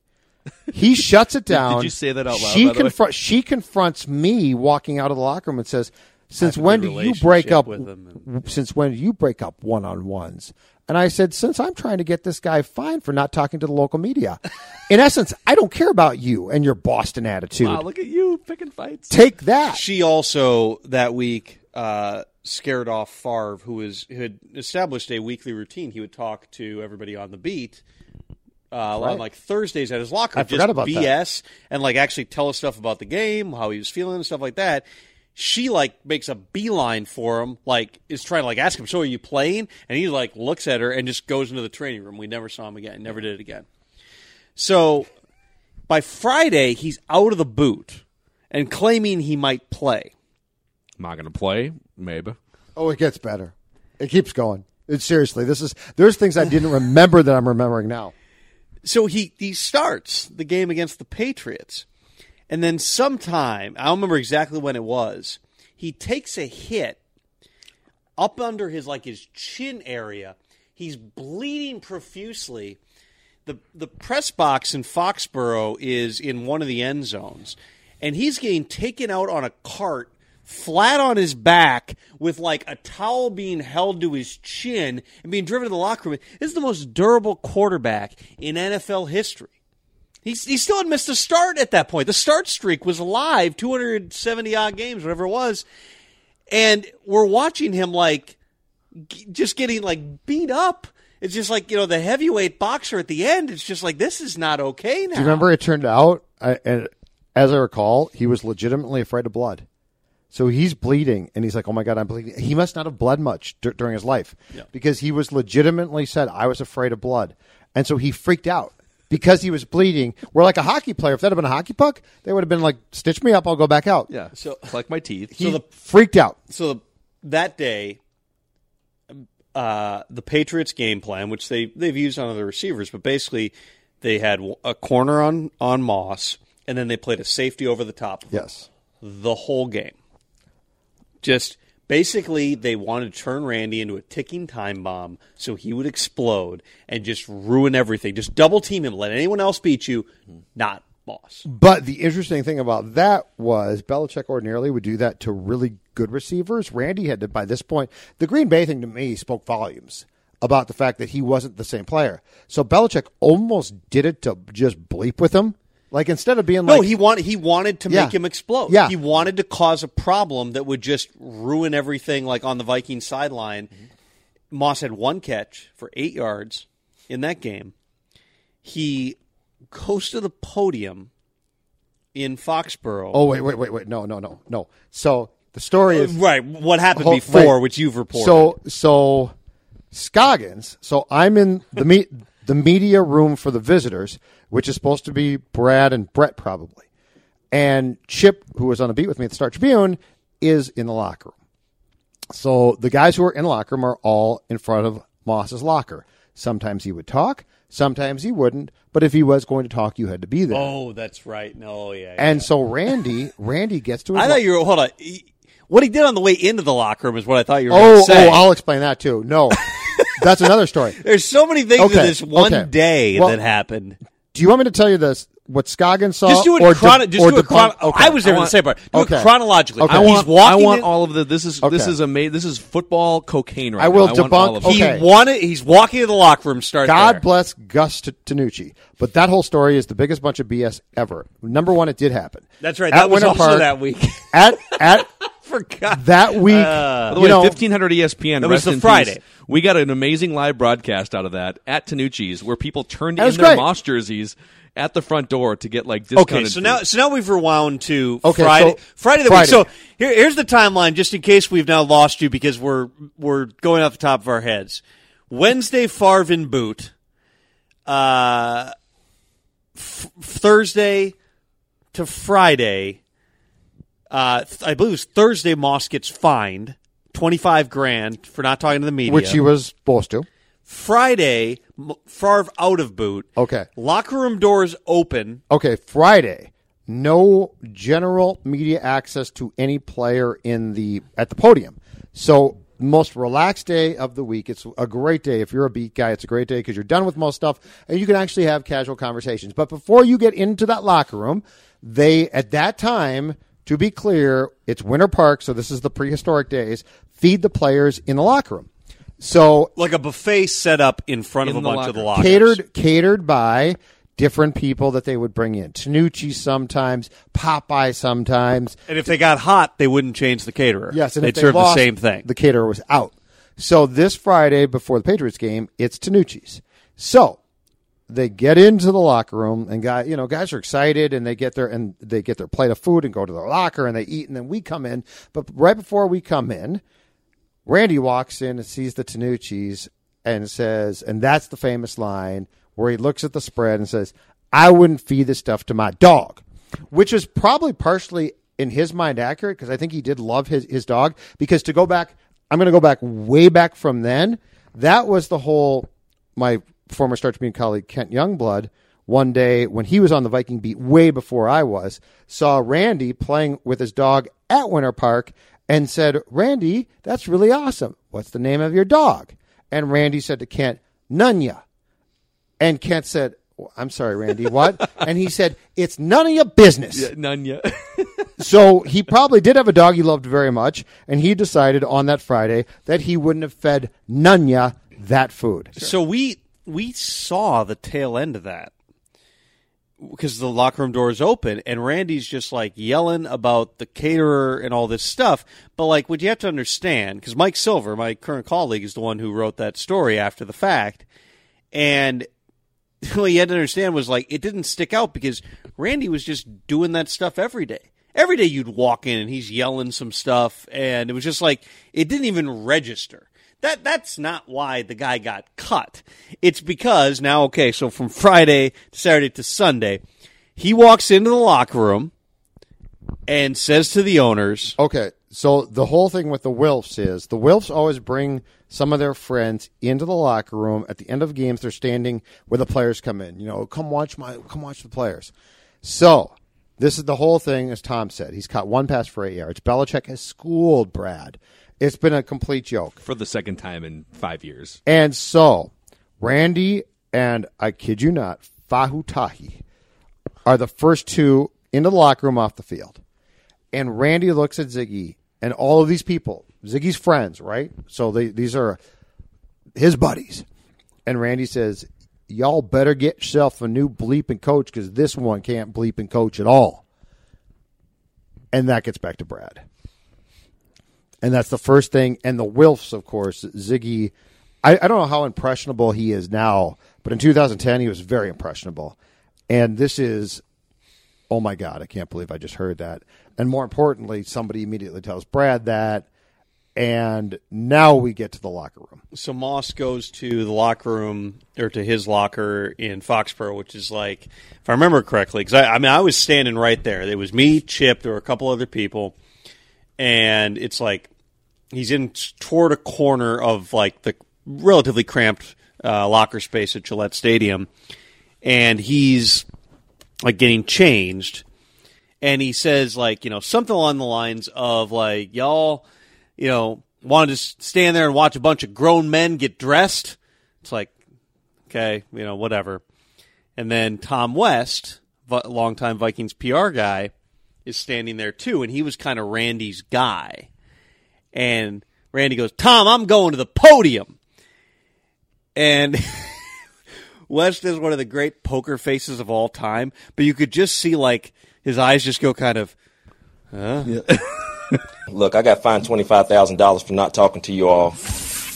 He shuts it down. Did you say that out loud, She by the way? She confronts me walking out of the locker room and says, "Since when do you break up? with him Since when do you break up one on ones?" And I said, "Since I'm trying to get this guy fined for not talking to the local media. In essence, I don't care about you and your Boston attitude. wow, look at you picking fights. Take that." She also that week uh, scared off Favre, who was who had established a weekly routine. He would talk to everybody on the beat. Uh, on like Thursdays at his locker, I just forgot about that. BS and like actually tell us stuff about the game, how he was feeling, and stuff like that. She like makes a beeline for him, like is trying to like ask him, "So are you playing?" And he like looks at her and just goes into the training room. We never saw him again. Never did it again. So by Friday, he's out of the boot and claiming he might play. Am I going to play? Maybe. Oh, it gets better. It keeps going. It's seriously. This is there's things I didn't remember that I'm remembering now. So he he starts the game against the Patriots, and then sometime I don't remember exactly when it was. He takes a hit up under his like his chin area. He's bleeding profusely. the The press box in Foxborough is in one of the end zones, and he's getting taken out on a cart flat on his back with like a towel being held to his chin and being driven to the locker room. This is the most durable quarterback in NFL history. He's, he still had missed a start at that point. The start streak was alive, 270 odd games, whatever it was. And we're watching him like g- just getting like beat up. It's just like, you know, the heavyweight boxer at the end. It's just like, this is not okay now. Do you remember? It turned out, I, and as I recall, he was legitimately afraid of blood. So he's bleeding, and he's like, "Oh my god, I'm bleeding." He must not have bled much dur- during his life because he was legitimately said, "I was afraid of blood," and so he freaked out because he was bleeding. We're like a hockey player. If that had been a hockey puck, they would have been like, "Stitch me up, I'll go back out." Yeah. So like my teeth. he the- freaked out. so that day, uh, the Patriots' game plan, which they they've used on other receivers, but basically they had a corner on on Moss, and then they played a safety over the top. Yes. the whole game. Just basically, they wanted to turn Randy into a ticking time bomb so he would explode and just ruin everything. Just double team him. Let anyone else beat you, not Moss. But the interesting thing about that was Belichick ordinarily would do that to really good receivers. Randy had to, by this point, the Green Bay thing to me spoke volumes about the fact that he wasn't the same player. So Belichick almost did it to just bleep with him. Like instead of being No, like, he wanted he wanted to Yeah. make him explode. Yeah. He wanted to cause a problem that would just ruin everything like on the Viking sideline. Moss had one catch for eight yards in that game. He goes to the podium in Foxborough. Oh wait, wait, wait, wait. No, no, no, no. So the story is uh, right. What happened Hold- before, wait. which you've reported. So so Scoggins. So I'm in the me- the media room for the visitors, which is supposed to be Brad and Brett probably, and Chip, who was on the beat with me at the Star Tribune, is in the locker room. So the guys who are in the locker room are all in front of Moss's locker. Sometimes he would talk, sometimes he wouldn't. But if he was going to talk, you had to be there. oh, that's right. No, yeah. and yeah. so Randy, Randy gets to his. I lo- thought you were hold on. He- What he did on the way into the locker room is what I thought you were Oh, going to oh, say. oh, I'll explain that too. No, that's another story. <laughs> There's so many things Okay, in this one okay. day Well, that happened. Do you want me to tell you this? What Scoggins saw? Just do it or chrono- de- just or do it debunk- chrono- okay. I was there I for the want- same part. Do okay. it chronologically. Okay. I He's want, walking I want in- all of the. This is this Okay. is amazing. This is football cocaine right I will now. I want debunk- all of okay. He wanted. He's walking to the locker room. Start. God there. bless Gus T- Tinucci. But that whole story is the biggest bunch of BS ever. Number one, it did happen. That's right. At That was Winter also Park, that week. At at <laughs> Forgot. that week, By the way, know, fifteen hundred ESPN. That was the Friday. peace. We got an amazing live broadcast out of that at Tinucci's, where people turned That in was their great. Moss jerseys at the front door to get like discounted. Okay, so now so now we've rewound to Okay, Friday. so- Friday the Friday. week. So here, here's the timeline, just in case we've now lost you because we're we're going off the top of our heads. Wednesday, Farvin boot. Uh, f- Thursday to Friday. Uh, th- I believe it was Thursday. Moss gets fined twenty five grand for not talking to the media. which he was supposed to. Friday, M- Favre out of boot. Okay. Locker room doors open. Okay, Friday, no general media access to any player in the at the podium. So most relaxed day of the week. It's a great day if you're a beat guy. It's a great day because you're done with most stuff and you can actually have casual conversations. But before you get into that locker room, they at that time, to be clear, it's Winter Park, so this is the prehistoric days. Feed the players in the locker room. So like a buffet set up in front In of a the bunch of the locker. lockers. catered catered by different people that they would bring in. Tinucci sometimes, Popeye sometimes. And if they got hot, they wouldn't change the caterer. Yes, and they'd if they serve lost, the same thing. The caterer was out. So this Friday before the Patriots game, it's Tinucci's. So they get into the locker room and guy, you know, guys are excited and they get their and they get their plate of food and go to their locker and they eat and then we come in. But right before we come in, Randy walks in and sees the Tinucci's and says, and that's the famous line where he looks at the spread and says, I wouldn't feed this stuff to my dog, which is probably partially in his mind accurate because I think he did love his, his dog. Because to go back, I'm going to go back way back from then. That was the whole, my former Star Tribune colleague, Kent Youngblood, one day when he was on the Viking beat way before I was, saw Randy playing with his dog at Winter Park and said, Randy, that's really awesome. What's the name of your dog? And Randy said to Kent, Nunya. And Kent said, "Well, I'm sorry, Randy, what? <laughs> and he said, It's none of your business. none yet. <laughs> So he probably did have a dog he loved very much, and he decided on that Friday that he wouldn't have fed Nunya that food. So we we saw the tail end of that because the locker room door is open and Randy's just like yelling about the caterer and all this stuff. But like, what you have to understand, because Mike Silver, my current colleague, is the one who wrote that story after the fact, and <laughs> what you had to understand was like it didn't stick out because Randy was just doing that stuff every day. Every day you'd walk in and he's yelling some stuff, and it was just like it didn't even register. That that's not why the guy got cut. It's because now, okay, so from Friday to Saturday to Sunday, he walks into the locker room and says to the owners, Okay, so the whole thing with the Wilfs is the Wilfs always bring some of their friends into the locker room at the end of games. They're standing where the players come in. You know, oh, come watch my, come watch the players. So this is the whole thing, as Tom said. He's caught one pass for eight yards. Belichick has schooled Brad. It's been a complete joke. for the second time in five years. And so, Randy and I kid you not, Fahutahi are the first two into the locker room off the field. And Randy looks at Zygi and all of these people, Zygi's friends, right? So they, these are his buddies. And Randy says, Y'all better get yourself a new bleeping coach because this one can't bleep and coach at all. And that gets back to Brad. And that's the first thing. And the Wilfs, of course, Zygi I, I don't know how impressionable he is now, but in 2010 he was very impressionable. And this is, oh my God, I can't believe I just heard that. And more importantly, somebody immediately tells Brad that. And now we get to the locker room. So Moss goes to the locker room or to his locker in Foxborough, which is like, if I remember correctly, because I, I mean I was standing right there. It was me, Chip, there were a couple other people, and it's like he's in toward a corner of like the relatively cramped uh, locker space at Gillette Stadium, and he's like getting changed, and he says like you know something along the lines of like y'all you know, wanted to stand there and watch a bunch of grown men get dressed. It's like, okay, you know, whatever. And then Tom West, longtime Vikings PR guy, is standing there too, and he was kind of Randy's guy. And Randy goes, Tom, I'm going to the podium. And <laughs> West is one of the great poker faces of all time, but you could just see like his eyes just go kind of, huh? Yeah. <laughs> Look, I got fined twenty five thousand dollars for not talking to you all,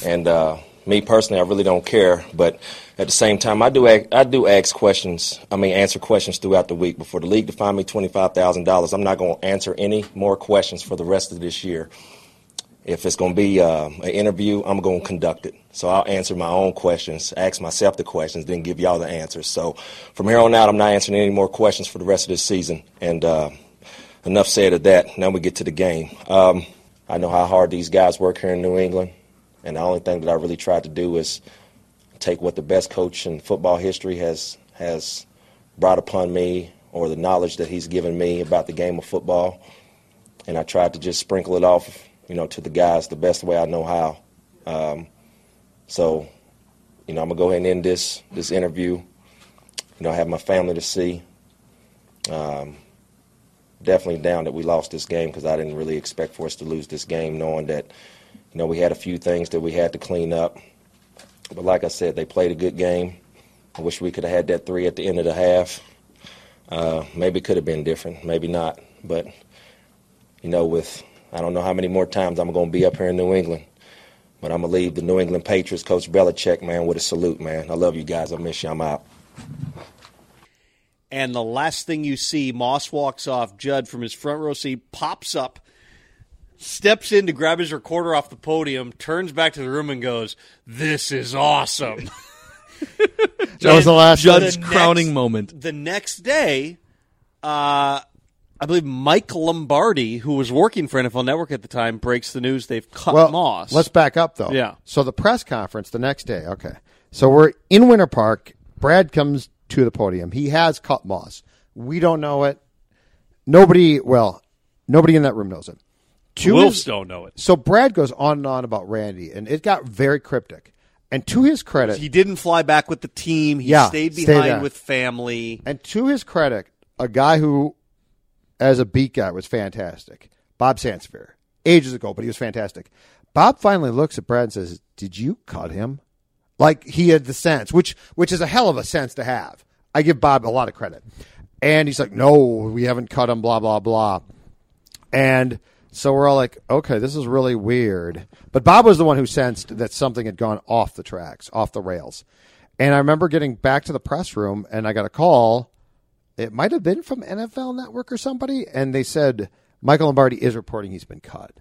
and uh, me personally, I really don't care. But at the same time, I do I do ask questions. I mean, answer questions throughout the week. Before the league to fine me twenty five thousand dollars, I'm not going to answer any more questions for the rest of this year. If it's going to be uh, an interview, I'm going to conduct it. So I'll answer my own questions, ask myself the questions, then give y'all the answers. So from here on out, I'm not answering any more questions for the rest of this season. And uh, enough said of that. Now we get to the game. Um, I know how hard these guys work here in New England, and the only thing that I really tried to do is take what the best coach in football history has has brought upon me, or the knowledge that he's given me about the game of football, and I tried to just sprinkle it off, you know, to the guys the best way I know how. Um, so, you know, I'm gonna go ahead and end this this interview. You know, I have my family to see. Um, definitely down that we lost this game because I didn't really expect for us to lose this game, knowing that you know we had a few things that we had to clean up. But like I said, they played a good game. I wish we could have had that three at the end of the half. Uh, maybe it could have been different, maybe not. But you know, with I don't know how many more times I'm going to be up here in New England. But I'm going to leave the New England Patriots, Coach Belichick, man, with a salute, man. I love you guys. I miss you. I'm out and the last thing you see, Moss walks off. Judd from his front row seat pops up, steps in to grab his recorder off the podium, turns back to the room, and goes, "This is awesome." <laughs> that was the last Judd's crowning moment. The next day, uh, I believe Mike Lombardi, who was working for NFL Network at the time, breaks the news they've cut well, Moss. Let's back up though. Yeah. So the press conference the next day. Okay. So we're in Winter Park. Brad comes to the podium. He has cut Moss. We don't know it. Nobody, well, nobody in that room knows it. To Wolves his, don't know it. So Brad goes on and on about Randy, and it got very cryptic. And to his credit, he didn't fly back with the team. He yeah, stayed behind with family. And to his credit, a guy who, as a beat guy, was fantastic. Bob Sansevere, ages ago, but he was fantastic. Bob finally looks at Brad and says, "Did you cut him?" Like he had the sense, which which is a hell of a sense to have. I give Bob a lot of credit. And he's like, "No, we haven't cut him." Blah blah blah. And so we're all like, "Okay, this is really weird." But Bob was the one who sensed that something had gone off the tracks, off the rails. And I remember getting back to the press room, and I got a call. It might have been from NFL Network or somebody, and they said Michael Lombardi is reporting he's been cut.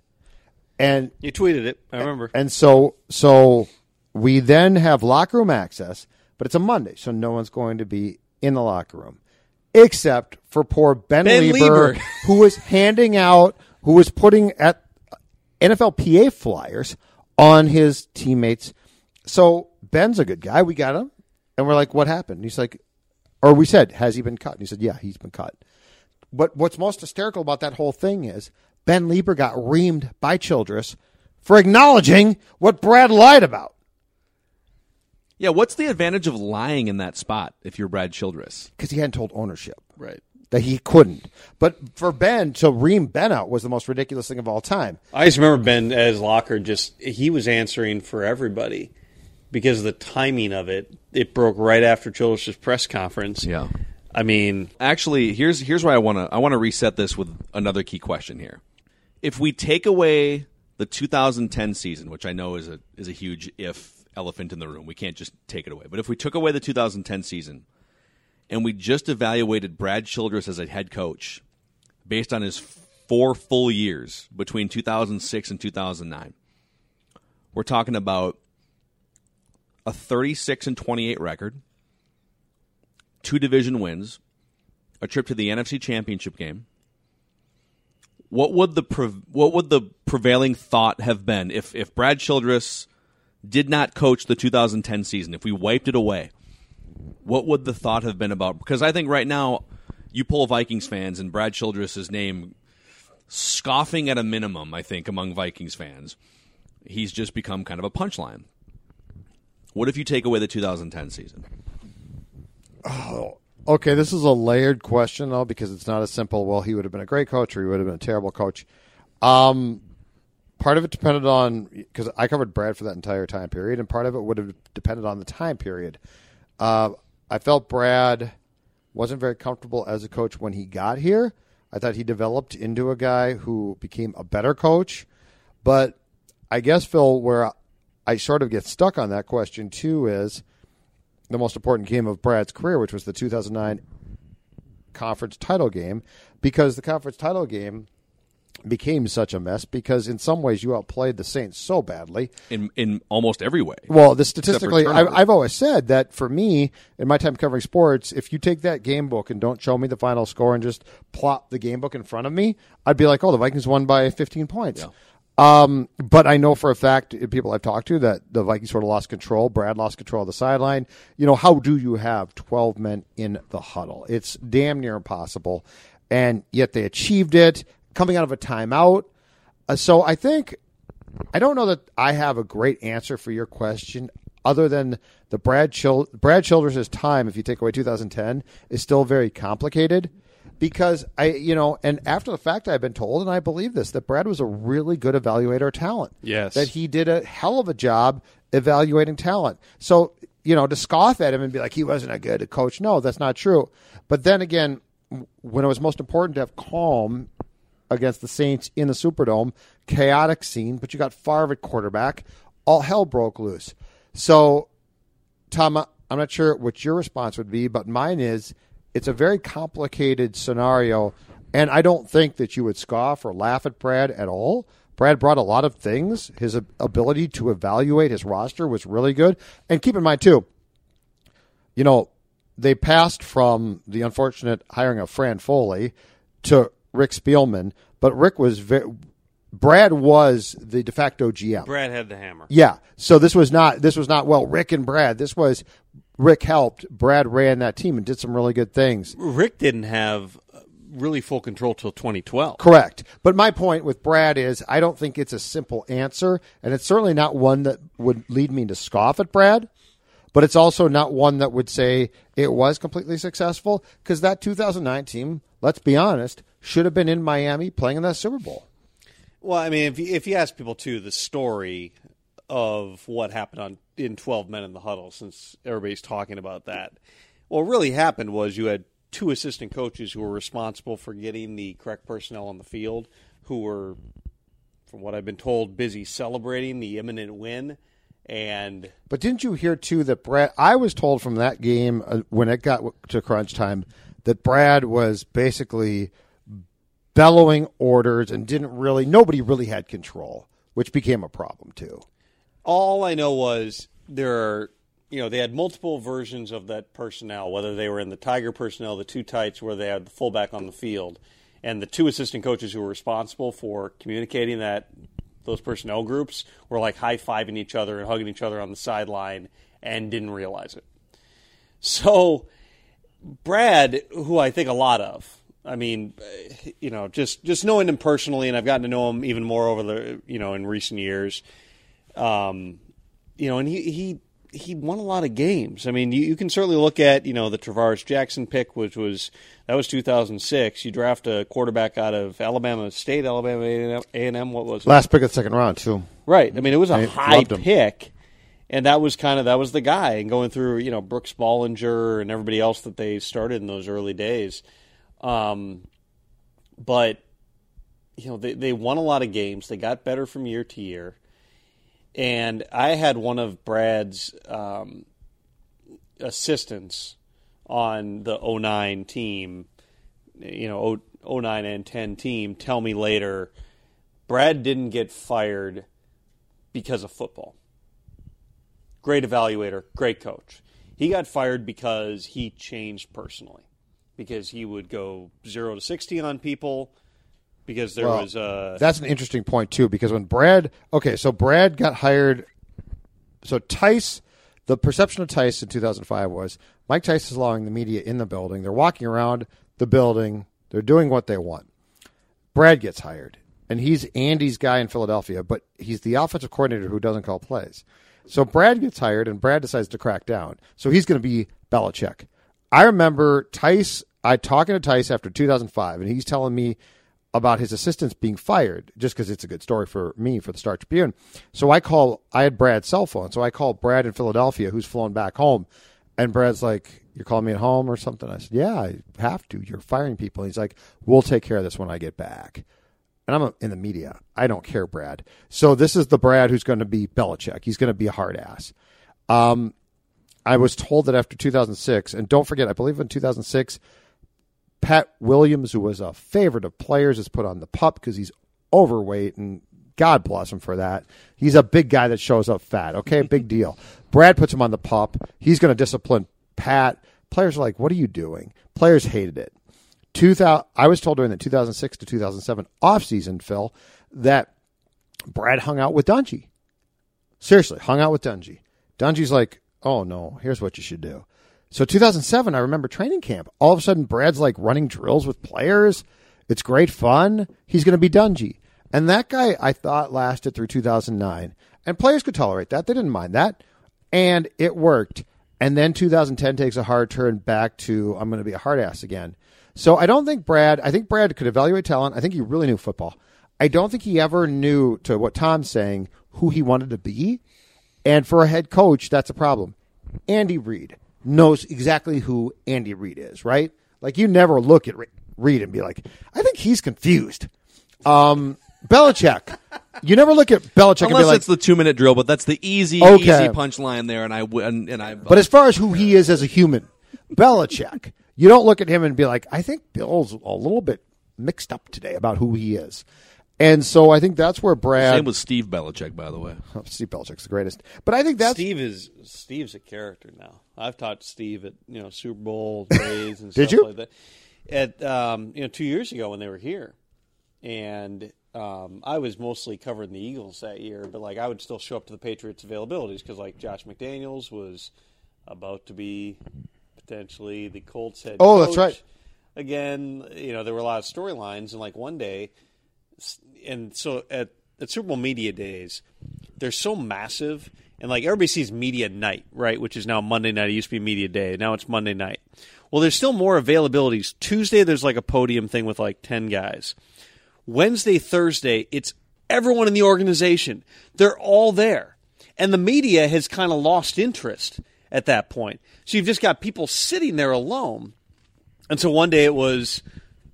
And you tweeted it. I remember. And so, so we then have locker room access, but it's a Monday, so no one's going to be in the locker room except for poor Ben, ben Leber, Leber. who was handing out, who was putting at NFLPA flyers on his teammates. So Ben's a good guy. We got him, and we're like, "What happened?" And he's like, or we said, "Has he been cut?" And he said, "Yeah, he's been cut." But what's most hysterical about that whole thing is Ben Leber got reamed by Childress for acknowledging what Brad lied about. Yeah, what's the advantage of lying in that spot if you're Brad Childress? Because he hadn't told ownership. Right. That he couldn't. But for Ben, to ream Ben out was the most ridiculous thing of all time. I just remember Ben as Locker just, he was answering for everybody because of the timing of it. It broke right after Childress's press conference. Yeah. I mean, actually, here's here's why I want to I want to reset this with another key question here. If we take away the 2010 season, which I know is a is a huge if elephant in the room. We can't just take it away. But if we took away the 2010 season and we just evaluated Brad Childress as a head coach based on his four full years between 2006 and 2009, we're talking about a 36 and 28 record, two division wins, a trip to the NFC Championship game. What would the pre- what would the prevailing thought have been if if Brad Childress did not coach the 2010 season, if we wiped it away? What would the thought have been about? Because I think right now, you pull Vikings fans and Brad Childress's name scoffing at a minimum. I think among Vikings fans, he's just become kind of a punchline. What if you take away the 2010 season? Oh, okay. This is a layered question though, because it's not a simple. Well, he would have been a great coach, or he would have been a terrible coach. Um, part of it depended on because I covered Brad for that entire time period, and part of it would have depended on the time period. Uh, I felt Brad wasn't very comfortable as a coach when he got here. I thought he developed into a guy who became a better coach, but I guess Phil, where I sort of get stuck on that question too is the most important game of Brad's career, which was the 2009 conference title game, because the conference title game became such a mess because in some ways you outplayed the Saints so badly in in almost every way. Well, the statistically, I, I've always said that for me in my time covering sports, if you take that game book and don't show me the final score and just plop the game book in front of me, I'd be like, oh, the Vikings won by 15 points. Yeah. Um, but I know for a fact, people I've talked to, that the Vikings sort of lost control. Brad lost control of the sideline. You know, how do you have 12 men in the huddle? It's damn near impossible. And yet they achieved it coming out of a timeout. Uh, so I think, I don't know that I have a great answer for your question other than the Brad, Chil- Brad Childress' time, if you take away 2010, is still very complicated because I, you know, and after the fact, I've been told, and I believe this, that Brad was a really good evaluator of talent. Yes. That he did a hell of a job evaluating talent. So, you know, to scoff at him and be like, he wasn't a good coach, no, that's not true. But then again, when it was most important to have calm against the Saints in the Superdome, chaotic scene, but you got Favre at quarterback, all hell broke loose. So, Tom, I'm not sure what your response would be, but mine is it's a very complicated scenario, and I don't think that you would scoff or laugh at Brad at all. Brad brought a lot of things. His ability to evaluate his roster was really good. And keep in mind, too, you know, they passed from the unfortunate hiring of Fran Foley to Rick Spielman, but Rick was very. Brad was the de facto GM. Brad had the hammer. Yeah. So this was not this was not well Rick and Brad. This was Rick helped. Brad ran that team and did some really good things. Rick didn't have uh, really full control till 2012. Correct. But my point with Brad is I don't think it's a simple answer, and it's certainly not one that would lead me to scoff at Brad. But it's also not one that would say it was completely successful because that 2009 team, let's be honest, should have been in Miami playing in that Super Bowl. Well, I mean, if you, if you ask people too, the story of what happened on in 12 men in the huddle, since everybody's talking about that, what really happened was you had two assistant coaches who were responsible for getting the correct personnel on the field, who were, from what I've been told, busy celebrating the imminent win. And but didn't you hear too that Brad? I was told from that game uh, when it got to crunch time that Brad was basically bellowing orders and didn't really nobody really had control, which became a problem too. All I know was there are you know they had multiple versions of that personnel, whether they were in the Tiger personnel, the two tights, where they had the fullback on the field, and the two assistant coaches who were responsible for communicating that those personnel groups were like high fiving each other and hugging each other on the sideline and didn't realize it. So Brad, who I think a lot of, I mean, you know, just just knowing him personally, and I've gotten to know him even more over the you know in recent years. Um, you know, and he he he won a lot of games. I mean, you, you can certainly look at you know the Tarvaris Jackson pick, which was that was 2006. You draft a quarterback out of Alabama State, Alabama A and M. What was it? Last pick of the second round too. Right. I mean, it was a I high pick, and that was kind of that was the guy. And going through you know Brooks Bollinger and everybody else that they started in those early days. Um, but you know they they won a lot of games. They got better from year to year, and I had one of Brad's um, assistants on the 09 team, you know, 0- 09 and 10 team, tell me later Brad didn't get fired because of football. Great evaluator, great coach. He got fired because he changed personally, because he would go 0 to 60 on people. Because there Well, was uh, That's an interesting point too, because when Brad, okay, so Brad got hired. So Tice, the perception of Tice in 2005 was Mike Tice is allowing the media in the building. They're walking around the building. They're doing what they want. Brad gets hired, and he's Andy's guy in Philadelphia, but he's the offensive coordinator who doesn't call plays. So Brad gets hired, and Brad decides to crack down. So he's going to be Belichick. I remember Tice. I talking to Tice after 2005, and he's telling me about his assistants being fired just because it's a good story for me for the Star Tribune. So I call. I had Brad's cell phone, so I called Brad in Philadelphia, who's flown back home, and Brad's like, "You're calling me at home or something?" I said, "Yeah, I have to. You're firing people." he's like, "We'll take care of this when I get back." And I'm in the media. I don't care, Brad. So this is the Brad who's going to be Belichick. He's going to be a hard ass. Um, I was told that after 2006, and don't forget, I believe in 2006, Pat Williams, who was a favorite of players, is put on the pup because he's overweight, and God bless him for that. He's a big guy that shows up fat. Okay, <laughs> big deal. Brad puts him on the pup. He's going to discipline Pat. Players are like, "What are you doing?" Players hated it. 2000, I was told during the 2006 to 2007 offseason, Phil, that Brad hung out with Dungy. Seriously, hung out with Dungy. Dungy's like, oh no, here's what you should do. So 2007, I remember training camp. All of a sudden, Brad's like running drills with players. It's great fun. He's going to be Dungy. And that guy, I thought, lasted through 2009. And players could tolerate that. They didn't mind that. And it worked. And then 2010 takes a hard turn back to, I'm going to be a hard ass again. So I don't think Brad, I think Brad could evaluate talent. I think he really knew football. I don't think he ever knew, to what Tom's saying, who he wanted to be. And for a head coach, that's a problem. Andy Reid knows exactly who Andy Reid is, right? Like you never look at Re- Reid and be like, I think he's confused. Um, Belichick, you never look at Belichick and be Unless like, it's the two minute drill, but that's the easy, Okay. easy punchline there, and I and, and I. But as far as who he is as a human, Belichick, you don't look at him and be like, I think Bill's a little bit mixed up today about who he is. And so I think that's where Brad. same with Steve Belichick, by the way. Oh, <laughs> Steve Belichick's the greatest. But I think that's. Steve is Steve's a character now. I've taught Steve at you know Super Bowl <laughs> days and Did stuff you? like that. At um, you know two years ago when they were here, and um, I was mostly covering the Eagles that year, but like I would still show up to the Patriots availabilities because like Josh McDaniels was about to be potentially the Colts head. Oh, that's right. Again, you know there were a lot of storylines, and like one day, and so at at Super Bowl media days, they're so massive, and like everybody sees media night, right? Which is now Monday night. It used to be media day. Now it's Monday night. Well, there's still more availabilities. Tuesday, there's like a podium thing with like ten guys. Wednesday, Thursday, it's everyone in the organization. They're all there, and the media has kind of lost interest at that point. So you've just got people sitting there alone. And so one day it was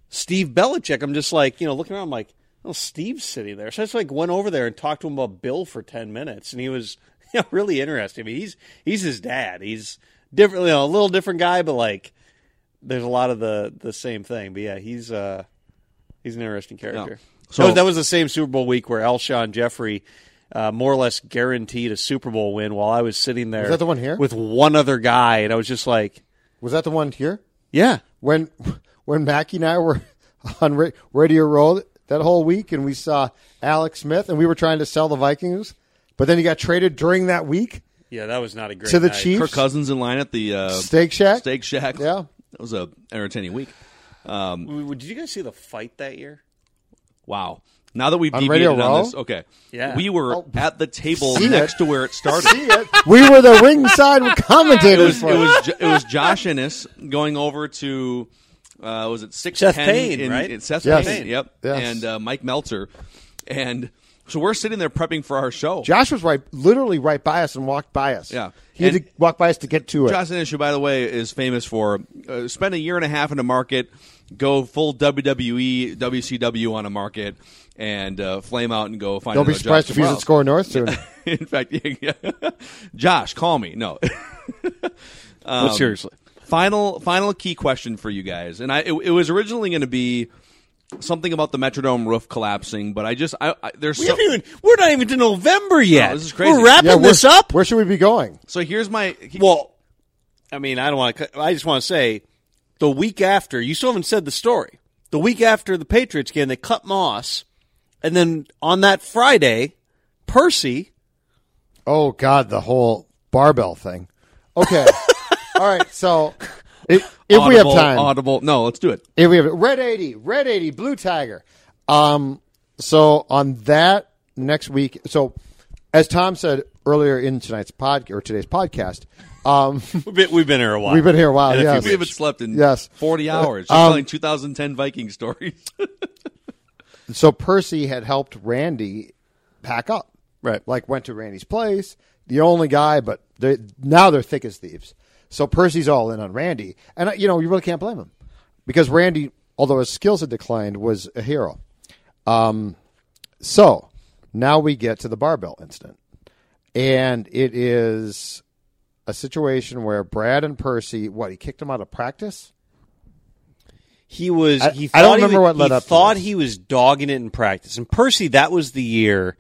Steve Belichick. I'm just like, you know, looking around, I'm like, oh, Steve's sitting there. So I just like went over there and talked to him about Bill for ten minutes, and he was <laughs> you know, really interesting. I mean, he's he's his dad. He's different, you know, a little different guy, but like there's a lot of the the same thing. But yeah, he's uh he's an interesting character. So- that, was, that was the same Super Bowl week where Alshon Jeffery. Uh, more or less guaranteed a Super Bowl win while I was sitting there. Was that the one here? with one other guy, and I was just like, Was that the one here? "Yeah, When <laughs> when Mackey and I were <laughs> on Radio Row that whole week and we saw Alex Smith and we were trying to sell the Vikings, but then he got traded during that week yeah, that was not a great to the night. Chiefs. Kirk Cousins in line at the uh, Steak Shack? Steak Shack. Yeah. that was a entertaining week. Um, Did you guys see the fight that year? wow. Now that we've On deviated Radio on Row? this, okay, Yeah. we were Oh. at the table next it. to where it started. we were the ringside <laughs> it commentators was for it was Jo- it was Josh Innes going over to uh, was it six Seth ten Payne, in, right? in Seth Yes. Payne, yep, Yes. and uh, Mike Meltser, and So we're sitting there prepping for our show. Josh was right, literally right by us and walked by us. Yeah. he had to walk by us to get to it. Josh Innes, by the way, is famous for uh, spend a year and a half in a market, go full WWE, WCW on a market, and uh, flame out and go find. Don't be another job surprised if he's somewhere at. SKOR North soon. <laughs> in fact, yeah, <laughs> yeah. Josh, call me. No. <laughs> Um, but seriously, final final key question for you guys, and I it, it was originally going to be something about the Metrodome roof collapsing, but I just I, I there's we so, haven't even, we're not even to November yet. No, this is crazy. We're wrapping yeah, where, this up. Where should we be going? so here's my Well, I mean, I don't want to. I just want to say, the week after, you still haven't said the story. The week after the Patriots game, they cut Moss, and then on that Friday, Percy. Oh God, the whole barbell thing. Okay, <laughs> all right. So <laughs> if, if we have time, audible. No, let's do it. if we have it, red eighty, red eighty, blue tiger. Um, so on that next week, so as Tom said earlier in tonight's pod or today's podcast, um, <laughs> We've been, here a while. we've been here a while. Yes. We haven't slept in Yes. 40 hours. Just Um, telling 2010 Viking stories. <laughs> so Percy had helped Randy pack up. Right. Like went to Randy's place, the only guy, but they now they're thick as thieves. So Percy's all in on Randy, and uh, you know you really can't blame him because Randy, although his skills had declined, was a hero. Um, so now we get to the barbell incident, and it is a situation where Brad and Percy, what he kicked him out of practice. He was. I- he I don't thought he remember what led up thought he was dogging it in practice. And Percy, that was the year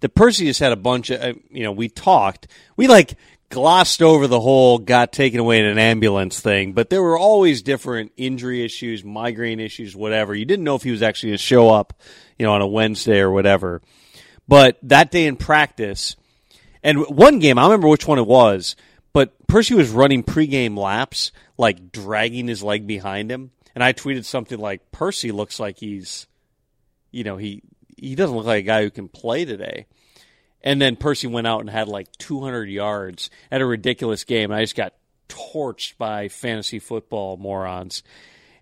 that Percy just had a bunch of. uh, You know, we talked. We like glossed over the whole got taken away in an ambulance thing, but there were always different injury issues, migraine issues, whatever. You didn't know if he was actually going to show up, you know, on a Wednesday or whatever. But that day in practice, and one game, I remember which one it was, but Percy was running pregame laps, like dragging his leg behind him. And I tweeted something like, Percy looks like he's, you know, he, he doesn't look like a guy who can play today. And then Percy went out and had like 200 yards at a ridiculous game. And I just got torched by fantasy football morons.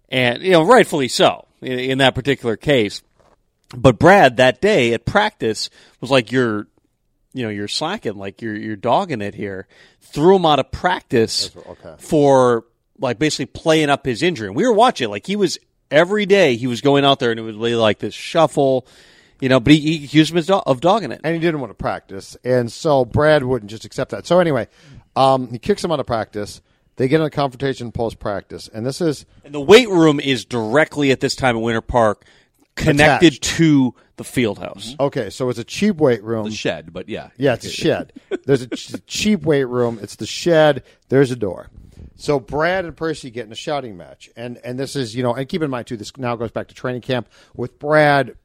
And, you know, rightfully so in, in that particular case. But Brad that day at practice was like, you're, you know, you're slacking, like you're you're dogging it here. Threw him out of practice for like basically playing up his injury. And we were watching, like he was every day he was going out there and it would be like this shuffle, you know. But he, he accused him of do- of dogging it. and he didn't want to practice, and so Brad wouldn't just accept that. So anyway, um, he kicks him out of practice. They get in a confrontation post practice, and this is And the weight room is directly at this time at Winter Park, connected Attached. to the field house. okay. So it's a cheap weight room. the shed, but yeah. Yeah, it's a shed. There's a ch- <laughs> cheap weight room. It's the shed. There's a door. So Brad and Percy get in a shouting match, and and this is you know, and keep in mind too, this now goes back to training camp with Brad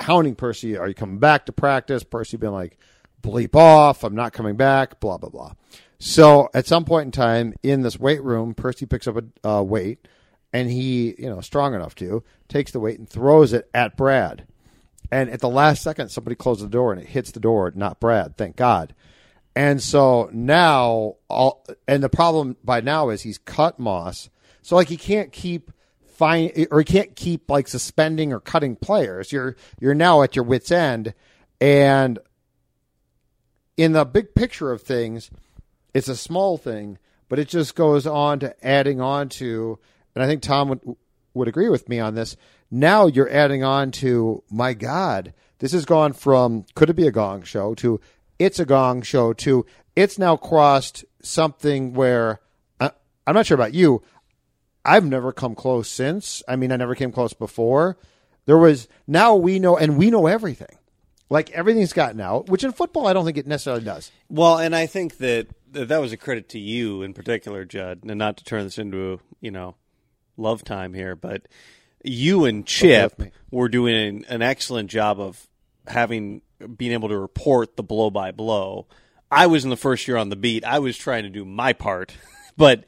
hounding Percy. Are you coming back to practice? Percy being like, bleep off. I'm not coming back. Blah blah blah. So at some point in time in this weight room, Percy picks up a uh, weight, and he you know strong enough to takes the weight and throws it at Brad. And at the last second, somebody closes the door and it hits the door, not Brad, thank God. And so now, all, and the problem by now is he's cut Moss. So, like, he can't keep fine, or you can't keep, like, suspending or cutting players. You're, you're now at your wits' end. And in the big picture of things, it's a small thing, but it just goes on to adding on to, and I think Tom would, would agree with me on this. Now you're adding on to, my God, this has gone from could it be a gong show to it's a gong show to it's now crossed something where I, I'm not sure about you. I've never come close since. I mean, I never came close before. There was now we know, and we know everything. Like everything's gotten out, which in football I don't think it necessarily does. Well, and I think that that was a credit to you in particular, Judd, and not to turn this into you know love time here, but you and oh, Chip were doing an, an excellent job of having being able to report the blow by blow. I was in the first year on the beat. I was trying to do my part, <laughs> but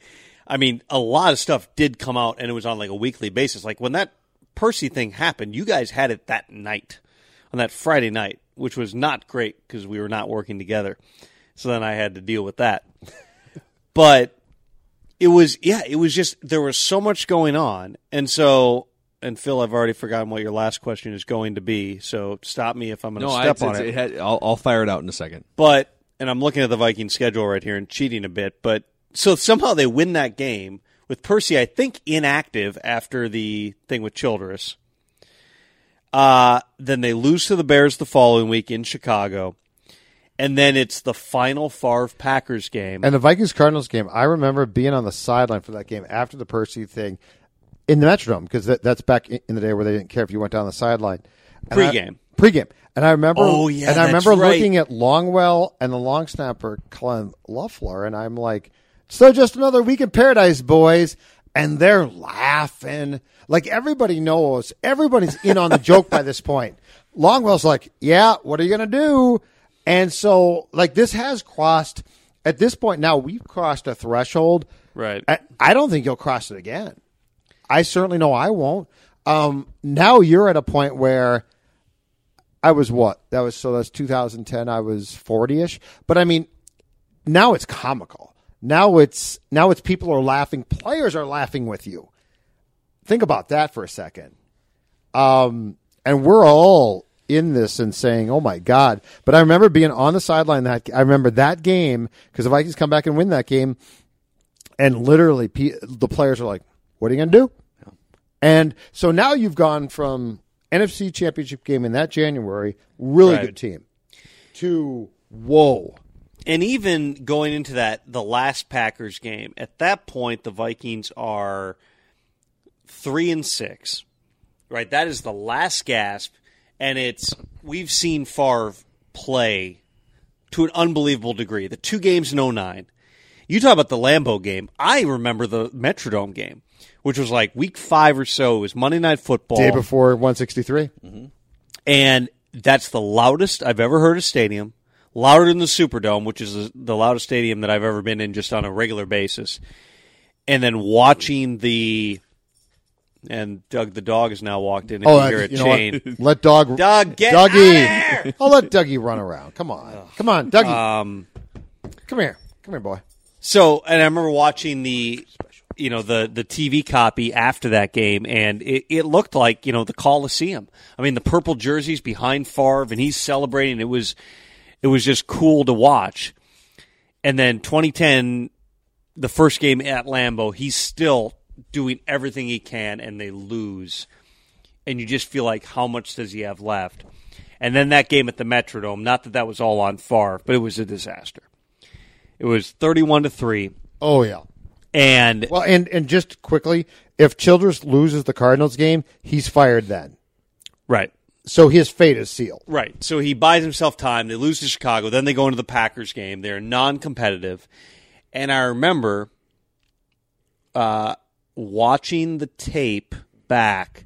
I mean, a lot of stuff did come out, and it was on like a weekly basis. Like when that Percy thing happened, you guys had it that night, on that Friday night, which was not great because we were not working together. So then I had to deal with that. <laughs> but it was yeah, it was just there was so much going on, and so and Phil, I've already forgotten what your last question is going to be. So stop me if I'm going to No, step it's, on it. it had, I'll, I'll fire it out in a second. But and I'm looking at the Viking schedule right here and cheating a bit, but so somehow they win that game with Percy, I think inactive after the thing with Childress. Uh, then they lose to the Bears the following week in Chicago. And then it's the final Favre Packers game. And the Vikings Cardinals game, I remember being on the sideline for that game after the Percy thing in the Metrodome because that, that's back in the day where they didn't care if you went down the sideline. And I- Pre-game. Pregame. And I remember Oh, yeah, and I remember right. looking at Longwell and the long snapper Cullen Loeffler and I'm like, so just another week in paradise, boys. And they're laughing. Like everybody knows, everybody's in on the <laughs> joke by this point. Longwell's like, yeah, what are you going to do? And so, like, this has crossed, at this point now, we've crossed a threshold. Right. I, I don't think you'll cross it again. I certainly know I won't. Um, now you're at a point where I was what? That was so that's 2010. I was 40 ish. But I mean, now it's comical. Now it's now it's people are laughing. Players are laughing with you. Think about that for a second. Um, and we're all in this and saying, "Oh my god!" But I remember being on the sideline. That I remember that game because the Vikings come back and win that game, and literally pe- the players are like, "What are you going to do?" And so now you've gone from NFC Championship game in that January, really Right. good team, to whoa. And even going into that, the last Packers game, at that point, the Vikings are three and six, right? That is the last gasp, and it's we've seen Favre play to an unbelievable degree. The two games in 09. You talk about the Lambeau game. I remember the Metrodome game, which was like week five or so. It was Monday Night Football. Day before 163. Mm-hmm. and that's the loudest I've ever heard a stadium. Louder than the Superdome, which is the loudest stadium that I've ever been in just on a regular basis. And then watching the and Doug the dog has now walked in. If Oh, you uh, hear a you chain. what? <laughs> Let dog Doug, get Dougie. I'll let Dougie run around. Come on, come on, Dougie. Um, come here, come here, boy. So, and I remember watching the, you know, the the TV copy after that game, and it, it looked like you know the Coliseum. I mean, the purple jerseys behind Favre, and he's celebrating. It was, it was just cool to watch. And then 2010, the first game at Lambeau, he's still doing everything he can, and they lose. And you just feel like, how much does he have left? And then that game at the Metrodome, not that that was all on Favre, but it was a disaster. It was 31 to 3. Oh yeah. And Well, and and just quickly, if Childress loses the Cardinals game, he's fired then. right. So his fate is sealed. Right. So he buys himself time. They lose to Chicago. Then they go into the Packers game. They're non competitive. And I remember uh, watching the tape back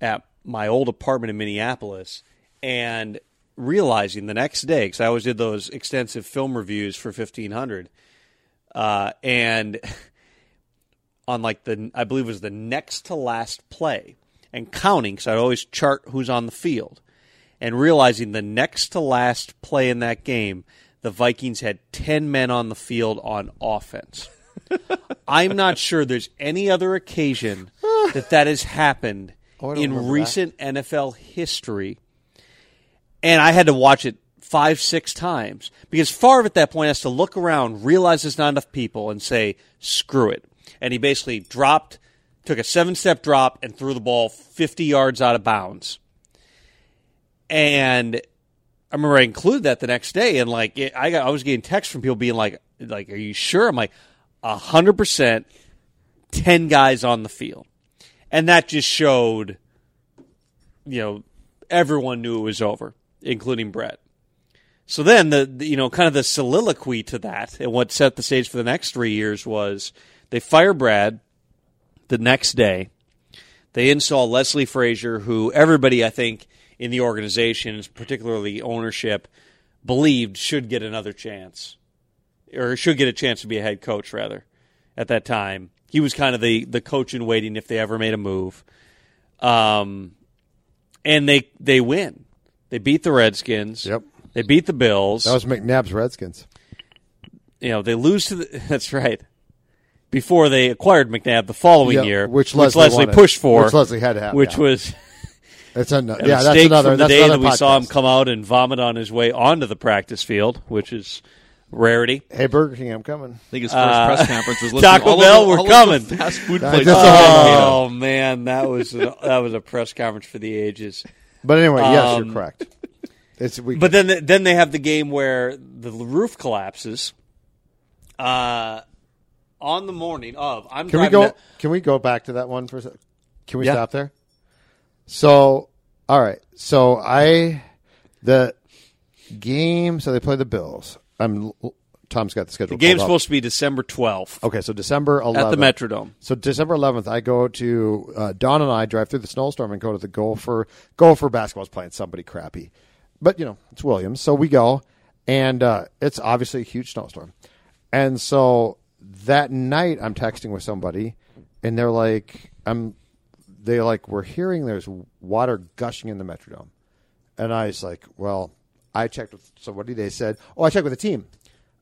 at my old apartment in Minneapolis and realizing the next day, because I always did those extensive film reviews for 1500. Uh, and <laughs> on like the, I believe it was the next to last play and counting, because I'd always chart who's on the field and realizing the next to last play in that game, the Vikings had 10 men on the field on offense. <laughs> I'm not sure there's any other occasion <sighs> that that has happened Oh, in recent NFL history. And I had to watch it five, six times because Favre at that point has to look around, realize there's not enough people, and say, screw it. And he basically dropped, took a seven step drop, and threw the ball 50 yards out of bounds. And I remember I included that the next day, and like it, I got, I was getting texts from people being like, "Like, are you sure?" I'm like, hundred percent, ten guys on the field, and that just showed, you know, everyone knew it was over, including Brett. So then the, the you know kind of the soliloquy to that, and what set the stage for the next three years was they fire Brad the next day. They install Leslie Frazier, who everybody I think in the organization, particularly ownership, believed should get another chance, or should get a chance to be a head coach rather. At that time, he was kind of the the coach in waiting if they ever made a move. Um, and they they win. They beat the Redskins. Yep. They beat the Bills. That was McNabb's Redskins. you know they lose to the. <laughs> That's right. Before they acquired McNabb the following Yeah, year, which Leslie wanted. pushed for, Which Leslie had to have, which yeah. was <laughs> That's <laughs> a, a yeah, that's mistake another. from the that's day another that we saw him come out and vomit on his way onto the practice field, which is rarity. Hey, Burger King, I'm coming. I think his first Uh, press conference was <laughs> listing Taco all Bell, the- we're all of coming. the fast food That's places. just in a- Mankato. Oh man, that was a, that was a press conference for the ages. But anyway, yes, Um, you're correct. It's we, But then then they have the game where the roof collapses. Uh, on the morning of, I'm Can we go? Can we go back to that one for a sec? Can we Yeah. stop there? So, all right. So I the game. So they play the Bills. I'm. Tom's got the schedule. the game's supposed to be December 12th Okay, so December 11th at the Metrodome. So December 11th, I go to uh, Dawn and I drive through the snowstorm and go to the Gopher. Gopher basketball's playing somebody crappy, but you know it's Williams, so we go, and uh, it's obviously a huge snowstorm, and so that night I'm texting with somebody, and they're like, I'm, they like we're hearing there's water gushing in the Metrodome, and I was like, well, I checked with somebody. They said, oh, I checked with the team.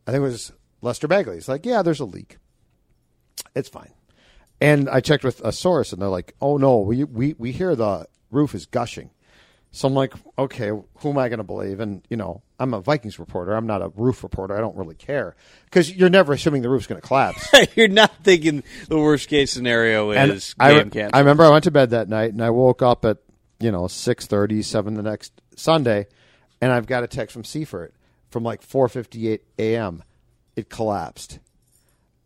I think it was Lester Bagley. He's like, yeah, there's a leak. It's fine. And I checked with a source, and they're like, "Oh no, we we we hear the roof is gushing." So I'm like, "Okay, who am I going to believe?" And you know, I'm a Vikings reporter. I'm not a roof reporter. I don't really care because you're never assuming the roof's going to collapse. <laughs> You're not thinking the worst case scenario is I, game re- canceled. I remember I went to bed that night, and I woke up at you know six thirty, seven the next Sunday, and I've got a text from Seifert from like 4:58 a.m. It collapsed.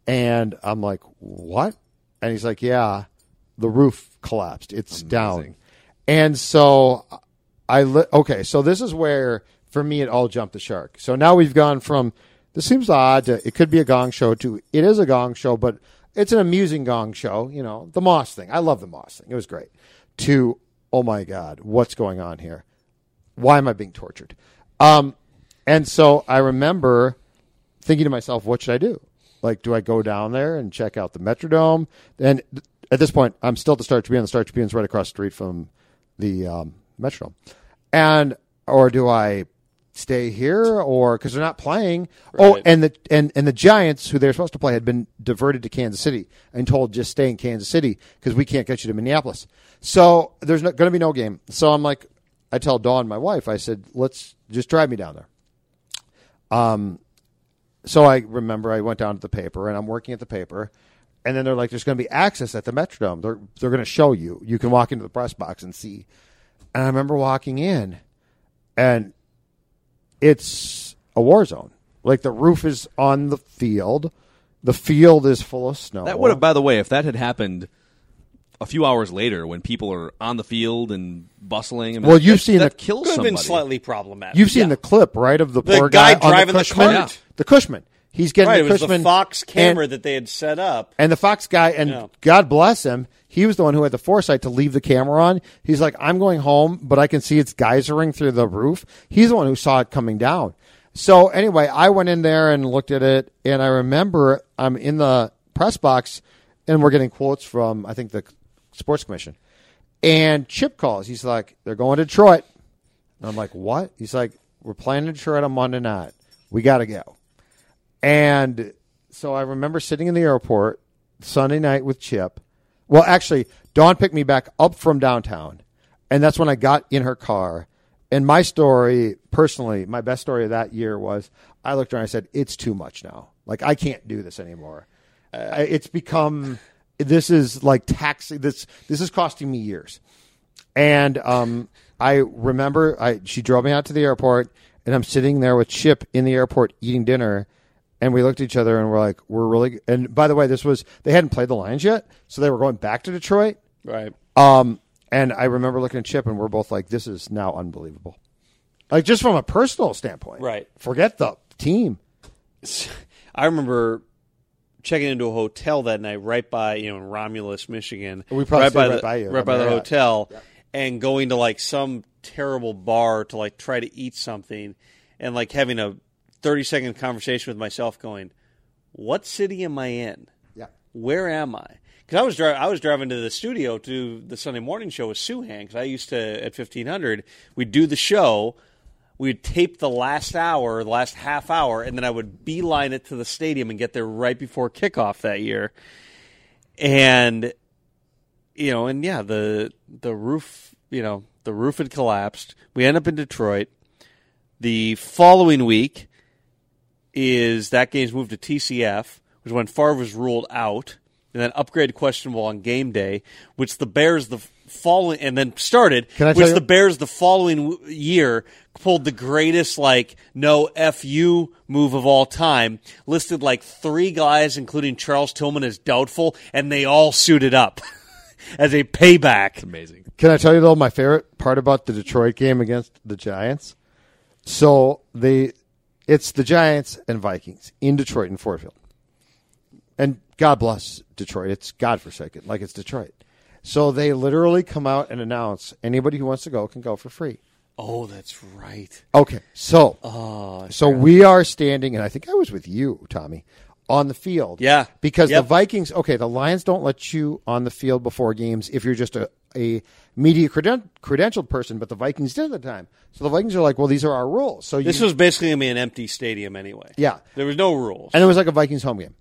And I'm like, what? And he's like, yeah, the roof collapsed. It's down. And so I, li- okay, so this is where, for me, it all jumped the shark. So now we've gone from, this seems odd to, it could be a gong show to, it is a gong show, but it's an amusing gong show, you know, the Moss thing. I love the Moss thing. It was great. To, oh my God, what's going on here? Why am I being tortured? Um, and so I remember thinking to myself, what should I do? Like, do I go down there and check out the Metrodome? And at this point, I'm still at the Star Tribune. The Star Tribune's right across the street from the um, Metrodome. And, or do I stay here or because they're not playing? Oh, and the, and, and the Giants, who they're supposed to play, had been diverted to Kansas City and told just stay in Kansas City because we can't get you to Minneapolis. So there's going to be no game. So I'm like, I tell Dawn, my wife, I said, let's just drive me down there. Um, so I remember I went down to the paper and I'm working at the paper, and then they're like, "There's going to be access at the Metrodome. They're they're going to show you. You can walk into the press box and see." And I remember walking in, and it's a war zone. Like the roof is on the field, the field is full of snow. That would have, by the way, if that had happened a few hours later when people are on the field and bustling. I mean, Well, you've that- seen that the- kills Could have been slightly problematic. You've seen Yeah. the clip, right, of the, The poor guy guy, on driving the Cushman? cart. The Cushman. He's getting right. the It was Cushman the Fox camera and- that they had set up. And the Fox guy, and Yeah. God bless him, he was the one who had the foresight to leave the camera on. He's like, I'm going home, but I can see it's geysering through the roof. He's the one who saw it coming down. So anyway, I went in there and looked at it, and I remember I'm in the press box, and we're getting quotes from I think the Sports Commission. And Chip calls. He's like, they're going to Detroit. And I'm like, what? He's like, we're playing Detroit on Monday night. We got to go. And so I remember sitting in the airport Sunday night with Chip. Well, actually, Dawn picked me back up from downtown. And that's when I got in her car. And my story, personally, my best story of that year was I looked around and I said, it's too much now. Like, I can't do this anymore. Uh, it's become, this is like taxing, this, this is costing me years. And um, I remember I she drove me out to the airport, and I'm sitting there with Chip in the airport eating dinner, and we looked at each other and we're like, we're really. And by the way, this was they hadn't played the Lions yet, so they were going back to Detroit. Right. Um, and I remember looking at Chip, and we're both like, this is now unbelievable. Like just from a personal standpoint, Right. Forget the team. <laughs> I remember checking into a hotel that night right by you know in Romulus, Michigan. We probably right by right the by you, right by the hotel, and going to like some terrible bar to like try to eat something, and like having a thirty second conversation with myself, going, "What city am I in? Yeah. Where am I?" Because I was dri- I was driving to the studio to do the Sunday morning show with Souhan because I used to at fifteen hundred we'd do the show. we'd tape the last hour, the last half hour, and then I would beeline it to the stadium and get there right before kickoff that year. And you know, and yeah, the the roof, you know, the roof had collapsed. We end up in Detroit. The following week is that game's moved to TCF, which when Favre was ruled out, and then upgraded questionable on game day, which the Bears the following and then started, Can I which you- the Bears the following year pulled the greatest like no fu move of all time, listed like three guys, including Charles Tillman, as doubtful, and they all suited up <laughs> as a payback. Amazing. Can I tell you though my favorite part about the Detroit game against the Giants? So they, it's the Giants and Vikings in Detroit in Ford Field, and God bless Detroit. It's God godforsaken, like it's Detroit. So they literally come out and announce anybody who wants to go can go for free. Oh, that's right. Okay, so Oh, so we are standing, and I think I was with you, Tommy, on the field. Yeah. because Yep. the Vikings. Okay, the Lions don't let you on the field before games if you're just a a media creden- credentialed person, but the Vikings did at the time. So the Vikings are like, well, these are our rules. So This you, was basically gonna be an empty stadium anyway. Yeah. there was no rules. and it was like a Vikings home game.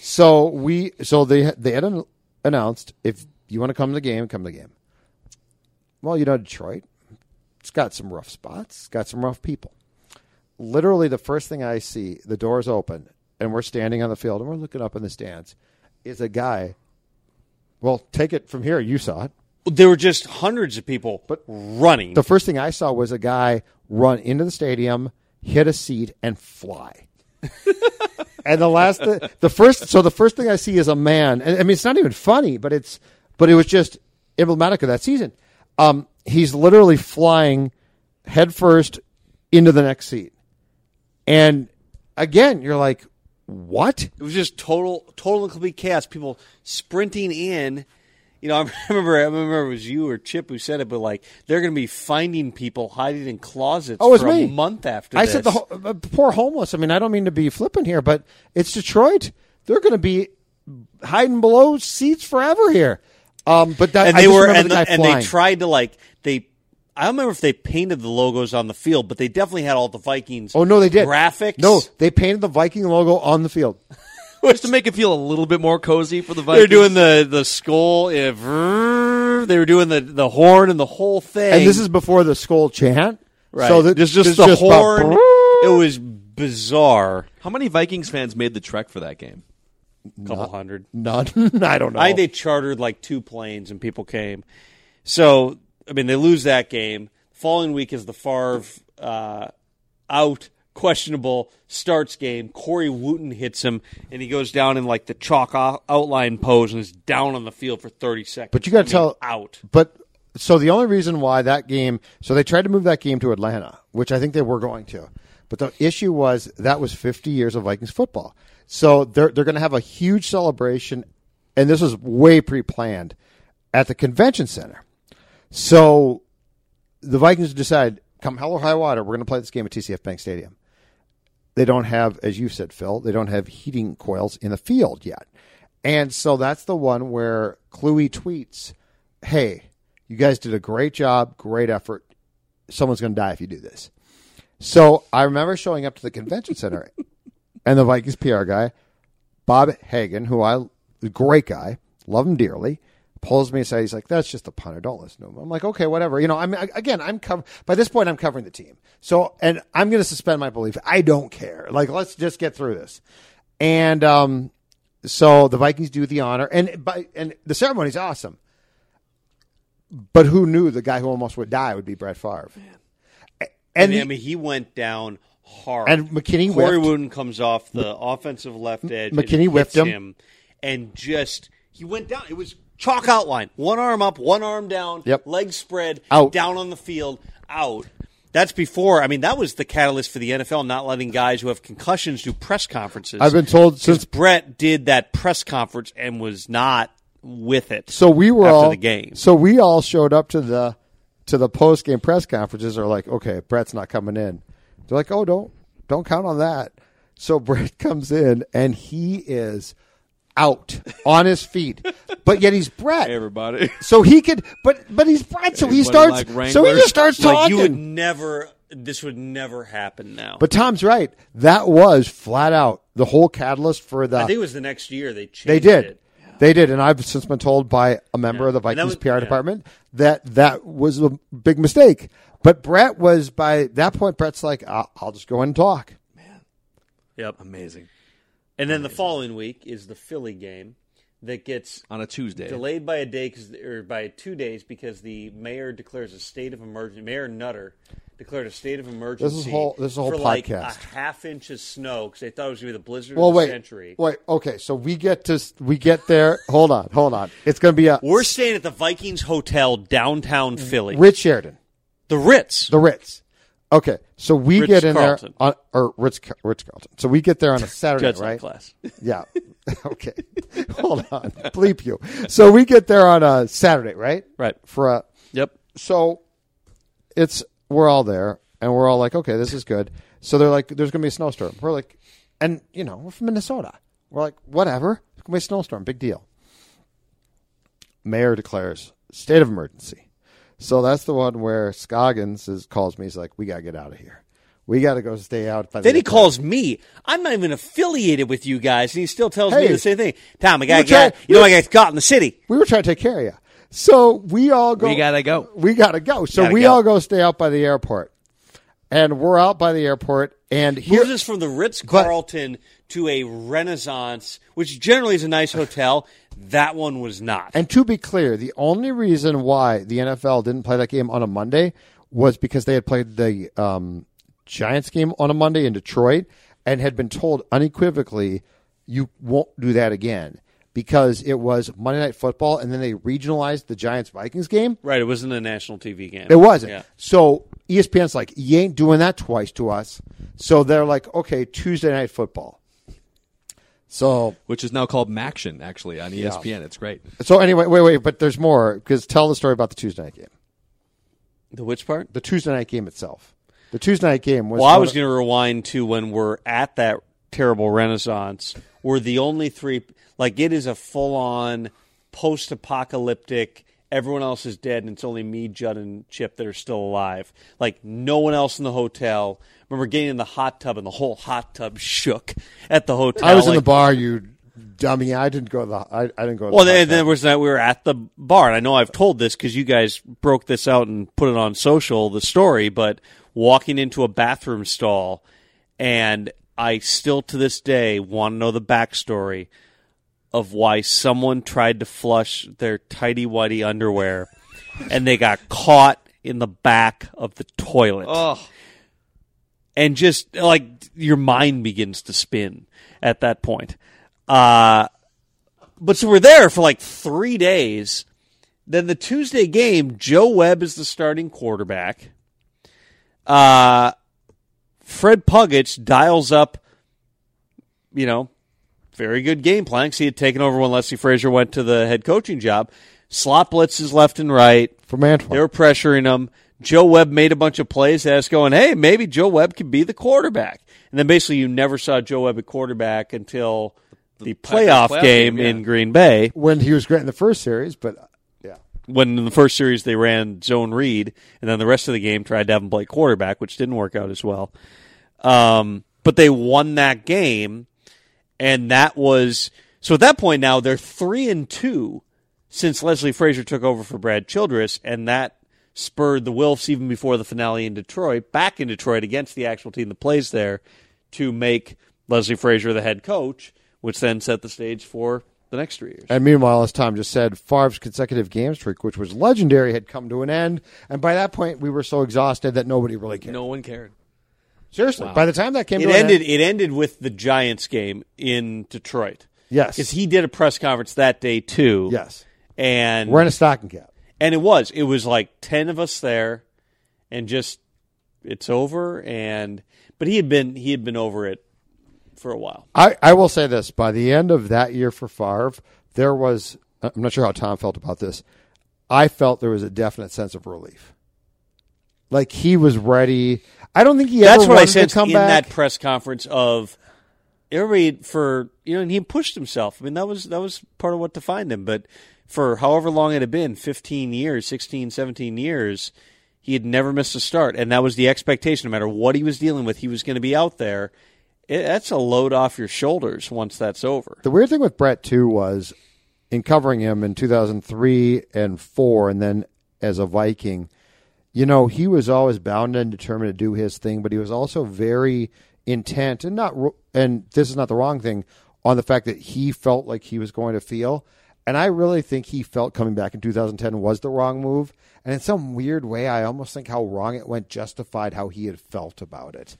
So we, so they they had an- announced if you want to come to the game, come to the game. Well, you know Detroit, it's got some rough spots, it's got some rough people. Literally, the first thing I see, the doors open, and we're standing on the field, and we're looking up in the stands, is a guy. Well, take it from here. You saw it. there were just hundreds of people But running. The first thing I saw was a guy run into the stadium, hit a seat, and fly. <laughs> and the last, the first, so the first thing I see is a man. And I mean, it's not even funny, but it's, but it was just emblematic of that season. Um, he's literally flying headfirst into the next seat, and again, you're like, what? It was just total, total and complete chaos. People sprinting in. You know, <laughs> I remember, I remember it was you or Chip who said it, but like they're going to be finding people hiding in closets Oh, it was for me. a month after. I this. said the ho- uh, poor homeless. I mean, I don't mean to be flippant here, but it's Detroit. They're going to be hiding below seats forever here. Um, but that and they were, and, the guy and they tried to like they. I don't remember if they painted the logos on the field, but they definitely had all the Vikings. Oh no, they did graphics. No, they painted the Viking logo on the field. <laughs> Just to make it feel a little bit more cozy for the Vikings. They're doing the the skull. vrrr, They were doing the the horn and the whole thing. And this is before the skull chant. right. So that, this is just this the about- horn. it was bizarre. How many Vikings fans made the trek for that game? A couple hundred. <laughs> None. <laughs> I don't know. I they chartered like two planes and people came. So I mean, they lose that game. Following week is the Favre uh, out, questionable starts game. Corey Wootton hits him, and he goes down in like the chalk outline pose and is down on the field for thirty seconds. But you got to tell out. But so the only reason why that game, so they tried to move that game to Atlanta, which I think they were going to. But the issue was that was 50 years of Vikings football. So they're they're going to have a huge celebration, and this was way pre-planned at the convention center. So the Vikings decide, come hell or high water, we're going to play this game at TCF Bank Stadium. They don't have, as you said, Phil, they don't have heating coils in the field yet. And so that's the one where Kluwe tweets, Hey, you guys did a great job, great effort. Someone's going to die if you do this. So I remember showing up to the convention center <laughs> and the Vikings PR guy, Bob Hagan, who I, great guy, love him dearly, pulls me aside. He's like, "That's just a punter. Don't listen to him." I'm like, "Okay, whatever." You know, I'm I- again, I'm cover- by this point, I'm covering the team. So, and I'm going to suspend my belief. I don't care. Like, let's just get through this. And um, so the Vikings do the honor, and by and the ceremony's awesome. But who knew the guy who almost would die would be Brett Favre? And And I mean, he went down hard. And McKinney Corey whiffed. Wootton comes off the offensive left edge. and McKinney whiffed hits him. and just he went down. It was chalk outline. One arm up, one arm down. Yep. Legs spread. Out. Down on the field. Out. That's before. I mean, that was the catalyst for the NFL not letting guys who have concussions do press conferences. I've been told since Brett did that press conference and was not with it. So we were after all the game. So we all showed up to the to the post game press conferences. Are like, okay, Brett's not coming in. They're like, oh, don't don't count on that. So <laughs> Brett comes in and he is out on his feet, but yet he's Brett. everybody. So he could, but but he's Brett. So he Everybody starts. like so he Wranglers. just starts Like talking. you would never this would never happen now. But Tom's right. That was flat out the whole catalyst for the. I think it was the next year they changed They did. it. They did, and I've since been told by a member Yeah. of the And that Vikings was- PR yeah. department that that was a big mistake. But Brett was by that point. Brett's like, I'll, I'll just go in and talk. Man. Yep. Amazing. And then the following week is the Philly game that gets On a Tuesday. delayed by a day 'cause- or by two days because the mayor declares a state of emergency. Mayor Nutter declared a state of emergency. This is whole- this is a whole for like podcast. a half inch of snow because they thought it was going to be the blizzard Well, of the wait, century. wait. Okay, so we get to we get there. Hold on, hold on. It's going to be a We're staying at the Vikings Hotel downtown Philly, Rich Sheridan, the Ritz. the Ritz. Okay, so we get in there on or Ritz Ritz Carlton. So we get there on a <laughs> Saturday, right? class. <laughs> Yeah. <laughs> okay. Hold on. Bleep you. So we get there on a Saturday, right? Right. For a Yep. so it's we're all there and we're all like, okay, this is good. So they're like, there's gonna be a snowstorm. We're like, and you know, we're from Minnesota. We're like, whatever. It's gonna be a snowstorm. Big deal. Mayor declares state of emergency. So that's the one where Scoggins is, calls me. He's like, we gotta get out of here. We gotta go stay out. By the Then he calls me. I'm not even affiliated with you guys, and he still tells me the same thing. Tom, I got You try- got you know I got caught in the city. we were trying to take care of you. So we all go. We gotta go. We gotta go. So Gotta we go. all go stay out by the airport, and we're out by the airport, and here. Moves us from the Ritz Carlton to a Renaissance, which generally is a nice hotel. That one was not. And to be clear, the only reason why the NFL didn't play that game on a Monday was because they had played the um, Giants game on a Monday in Detroit and had been told unequivocally, you won't do that again because it was Monday Night Football, and then they regionalized the Giants Vikings game. right, it wasn't a national TV game. It wasn't. Yeah. So ESPN's like, you ain't doing that twice to us. So they're like, okay, Tuesday Night Football. So which is now called Maction, actually, on ESPN. It's great. so anyway, wait, wait, but there's more because tell the story about the Tuesday night game. The which part? The Tuesday night game itself. The Tuesday night game was. Well, I was going to rewind to when we're at that terrible Renaissance. We're the only three. Like it is a full-on post-apocalyptic. Everyone else is dead, and it's only me, Judd, and Chip that are still alive. Like no one else in the hotel. Remember getting in the hot tub, and the whole hot tub shook at the hotel. I was in the bar. You dummy. I didn't go to the. I, I didn't go. To Well, the then, tub. was that we were at the bar, and I know I've told this because you guys broke this out and put it on social, the story. But walking into a bathroom stall, and I still to this day want to know the backstory of why someone tried to flush their tidy whitey underwear, and they got caught in the back of the toilet Oh, and just like your mind begins to spin at that point. Uh, but so we're there for like three days. Then the Tuesday game, Joe Webb is the starting quarterback. Uh, Fred Pagac dials up, you know, very good game plan 'cause he had taken over when Leslie Frazier went to the head coaching job. Slot blitzes left and right. from Antoine. They were pressuring him. Joe Webb made a bunch of plays. That's going, hey, maybe Joe Webb could be the quarterback. And then basically, you never saw Joe Webb at quarterback until the, playoff, playoff game, game, yeah. in Green Bay. when he was great in the first series, but yeah, When in the first series they ran zone read, and then the rest of the game tried to have him play quarterback, which didn't work out as well. Um, but they won that game, and that was so. At that point, now they're three and two since Leslie Frazier took over for Brad Childress, and that spurred the Wilfs even before the finale in Detroit, back in Detroit against the actual team that plays there, to make Leslie Frazier the head coach, which then set the stage for the next three years. And meanwhile, as Tom just said, Favre's consecutive game streak, which was legendary, had come to an end. And by that point, we were so exhausted that nobody really cared. no one cared. Seriously, by the time that came It to ended. end, It ended with the Giants game in Detroit. Yes. because he did a press conference that day too. yes, and we're in a stocking cap. and it was it was like ten of us there, and just it's over. And but he had been he had been over it for a while. I, I will say this: by the end of that year for Favre, there was I'm not sure how Tom felt about this. I felt there was a definite sense of relief. Like he was ready. I don't think he ever. That's ever what I wanted to sensed come in back. that press conference of everybody for you know, and he pushed himself. I mean, that was that was part of what defined him. But for however long it had been 15 years, 16, 17 years he had never missed a start, and that was the expectation. No matter what he was dealing with, he was going to be out there. It, that's a load off your shoulders once that's over. The weird thing with Brett too was in covering him in 2003 and four, and then as a Viking, you know, he was always bound and determined to do his thing, but he was also very intent and not, and this is not the wrong thing on the fact that he felt like he was going to feel. And I really think he felt coming back in 2010 was the wrong move. And in some weird way, I almost think how wrong it went justified how he had felt about it.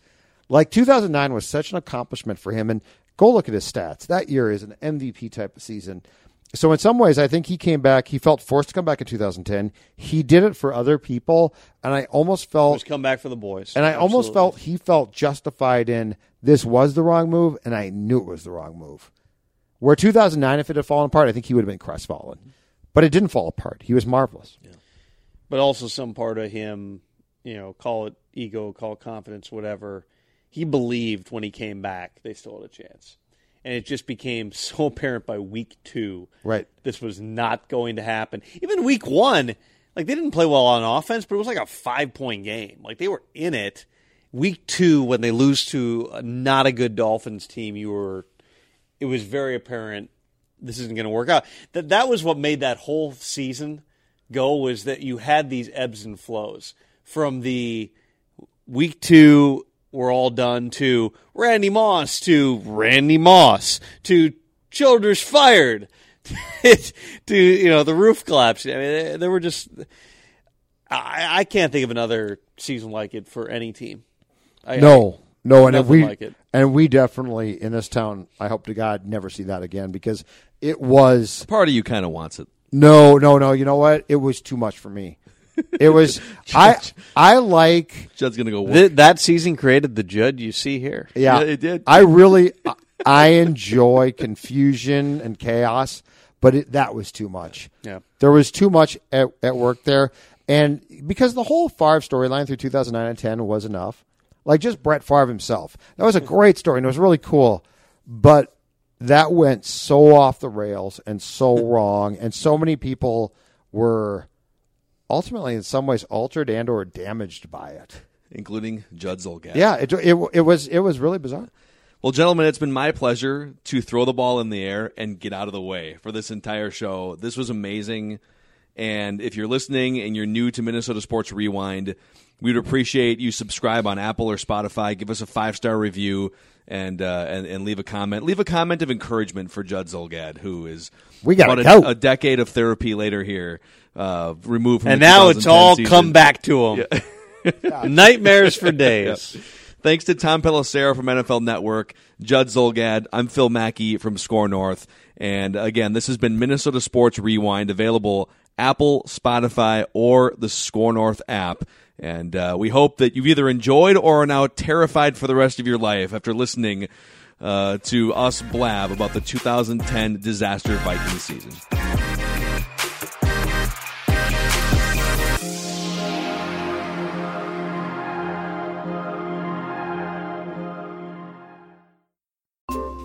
Like 2009 was such an accomplishment for him. And go look at his stats. That year is an MVP type of season. So in some ways, I think he came back. He felt forced to come back in 2010. He did it for other people, and I almost felt come back for the boys. And I Absolutely. almost felt he felt justified in this was the wrong move, and I knew it was the wrong move. Where 2009, if it had fallen apart, I think he would have been crestfallen. But it didn't fall apart. He was marvelous. Yeah. But also some part of him, you know, call it ego, call it confidence, whatever. He believed when he came back they still had a chance and it just became <laughs> so apparent by week two. Right. This was not going to happen. Even week one, like they didn't play well on offense, but it was like a five point game. Like they were in it. Week two, when they lose to a, not a good Dolphins team, you were. It was very apparent this isn't going to work out. That that was what made that whole season go was that you had these ebbs and flows from the week two we're all done to Randy Moss to Randy Moss to Childress fired <laughs> to you know the roof collapsed. I mean, there were just I, I can't think of another season like it for any team. I, no, I, no, and we like and we definitely in this town. I hope to God never see that again because it was part of you kind of wants it. No, no, no. You know what? It was too much for me. It was <laughs> I I like Judd's gonna go. Th- that season created the Judd you see here. Yeah, yeah it did. I really I enjoy confusion and chaos, but it, that was too much. Yeah, there was too much at, at work there, and because the whole Favre storyline through 2009 and 10 was enough. Like just Brett Favre himself, that was a great story and it was really cool, but that went so off the rails and so <laughs> wrong, and so many people were ultimately in some ways altered and or damaged by it including Judd Zulgad. Yeah, it, it, it was it was really bizarre. Well, gentlemen, it's been my pleasure to throw the ball in the air and get out of the way for this entire show. This was amazing. And if you're listening and you're new to Minnesota Sports Rewind, we'd appreciate you subscribe on Apple or Spotify. Give us a five star review and, uh, and and leave a comment. Leave a comment of encouragement for Judd Zulgad, who is we got a, a, decade of therapy later here, uh, removed from and now it's all season. come back to him. Yeah. <laughs> <laughs> Nightmares for days. Yep. Thanks to Tom Pelissero from NFL Network, Judd Zulgad. I'm Phil Mackey from SKOR North. And again, this has been Minnesota Sports Rewind, available Apple, Spotify, or the SKOR North app. And uh, we hope that you've either enjoyed or are now terrified for the rest of your life after listening uh, to us blab about the 2010 disaster Viking season.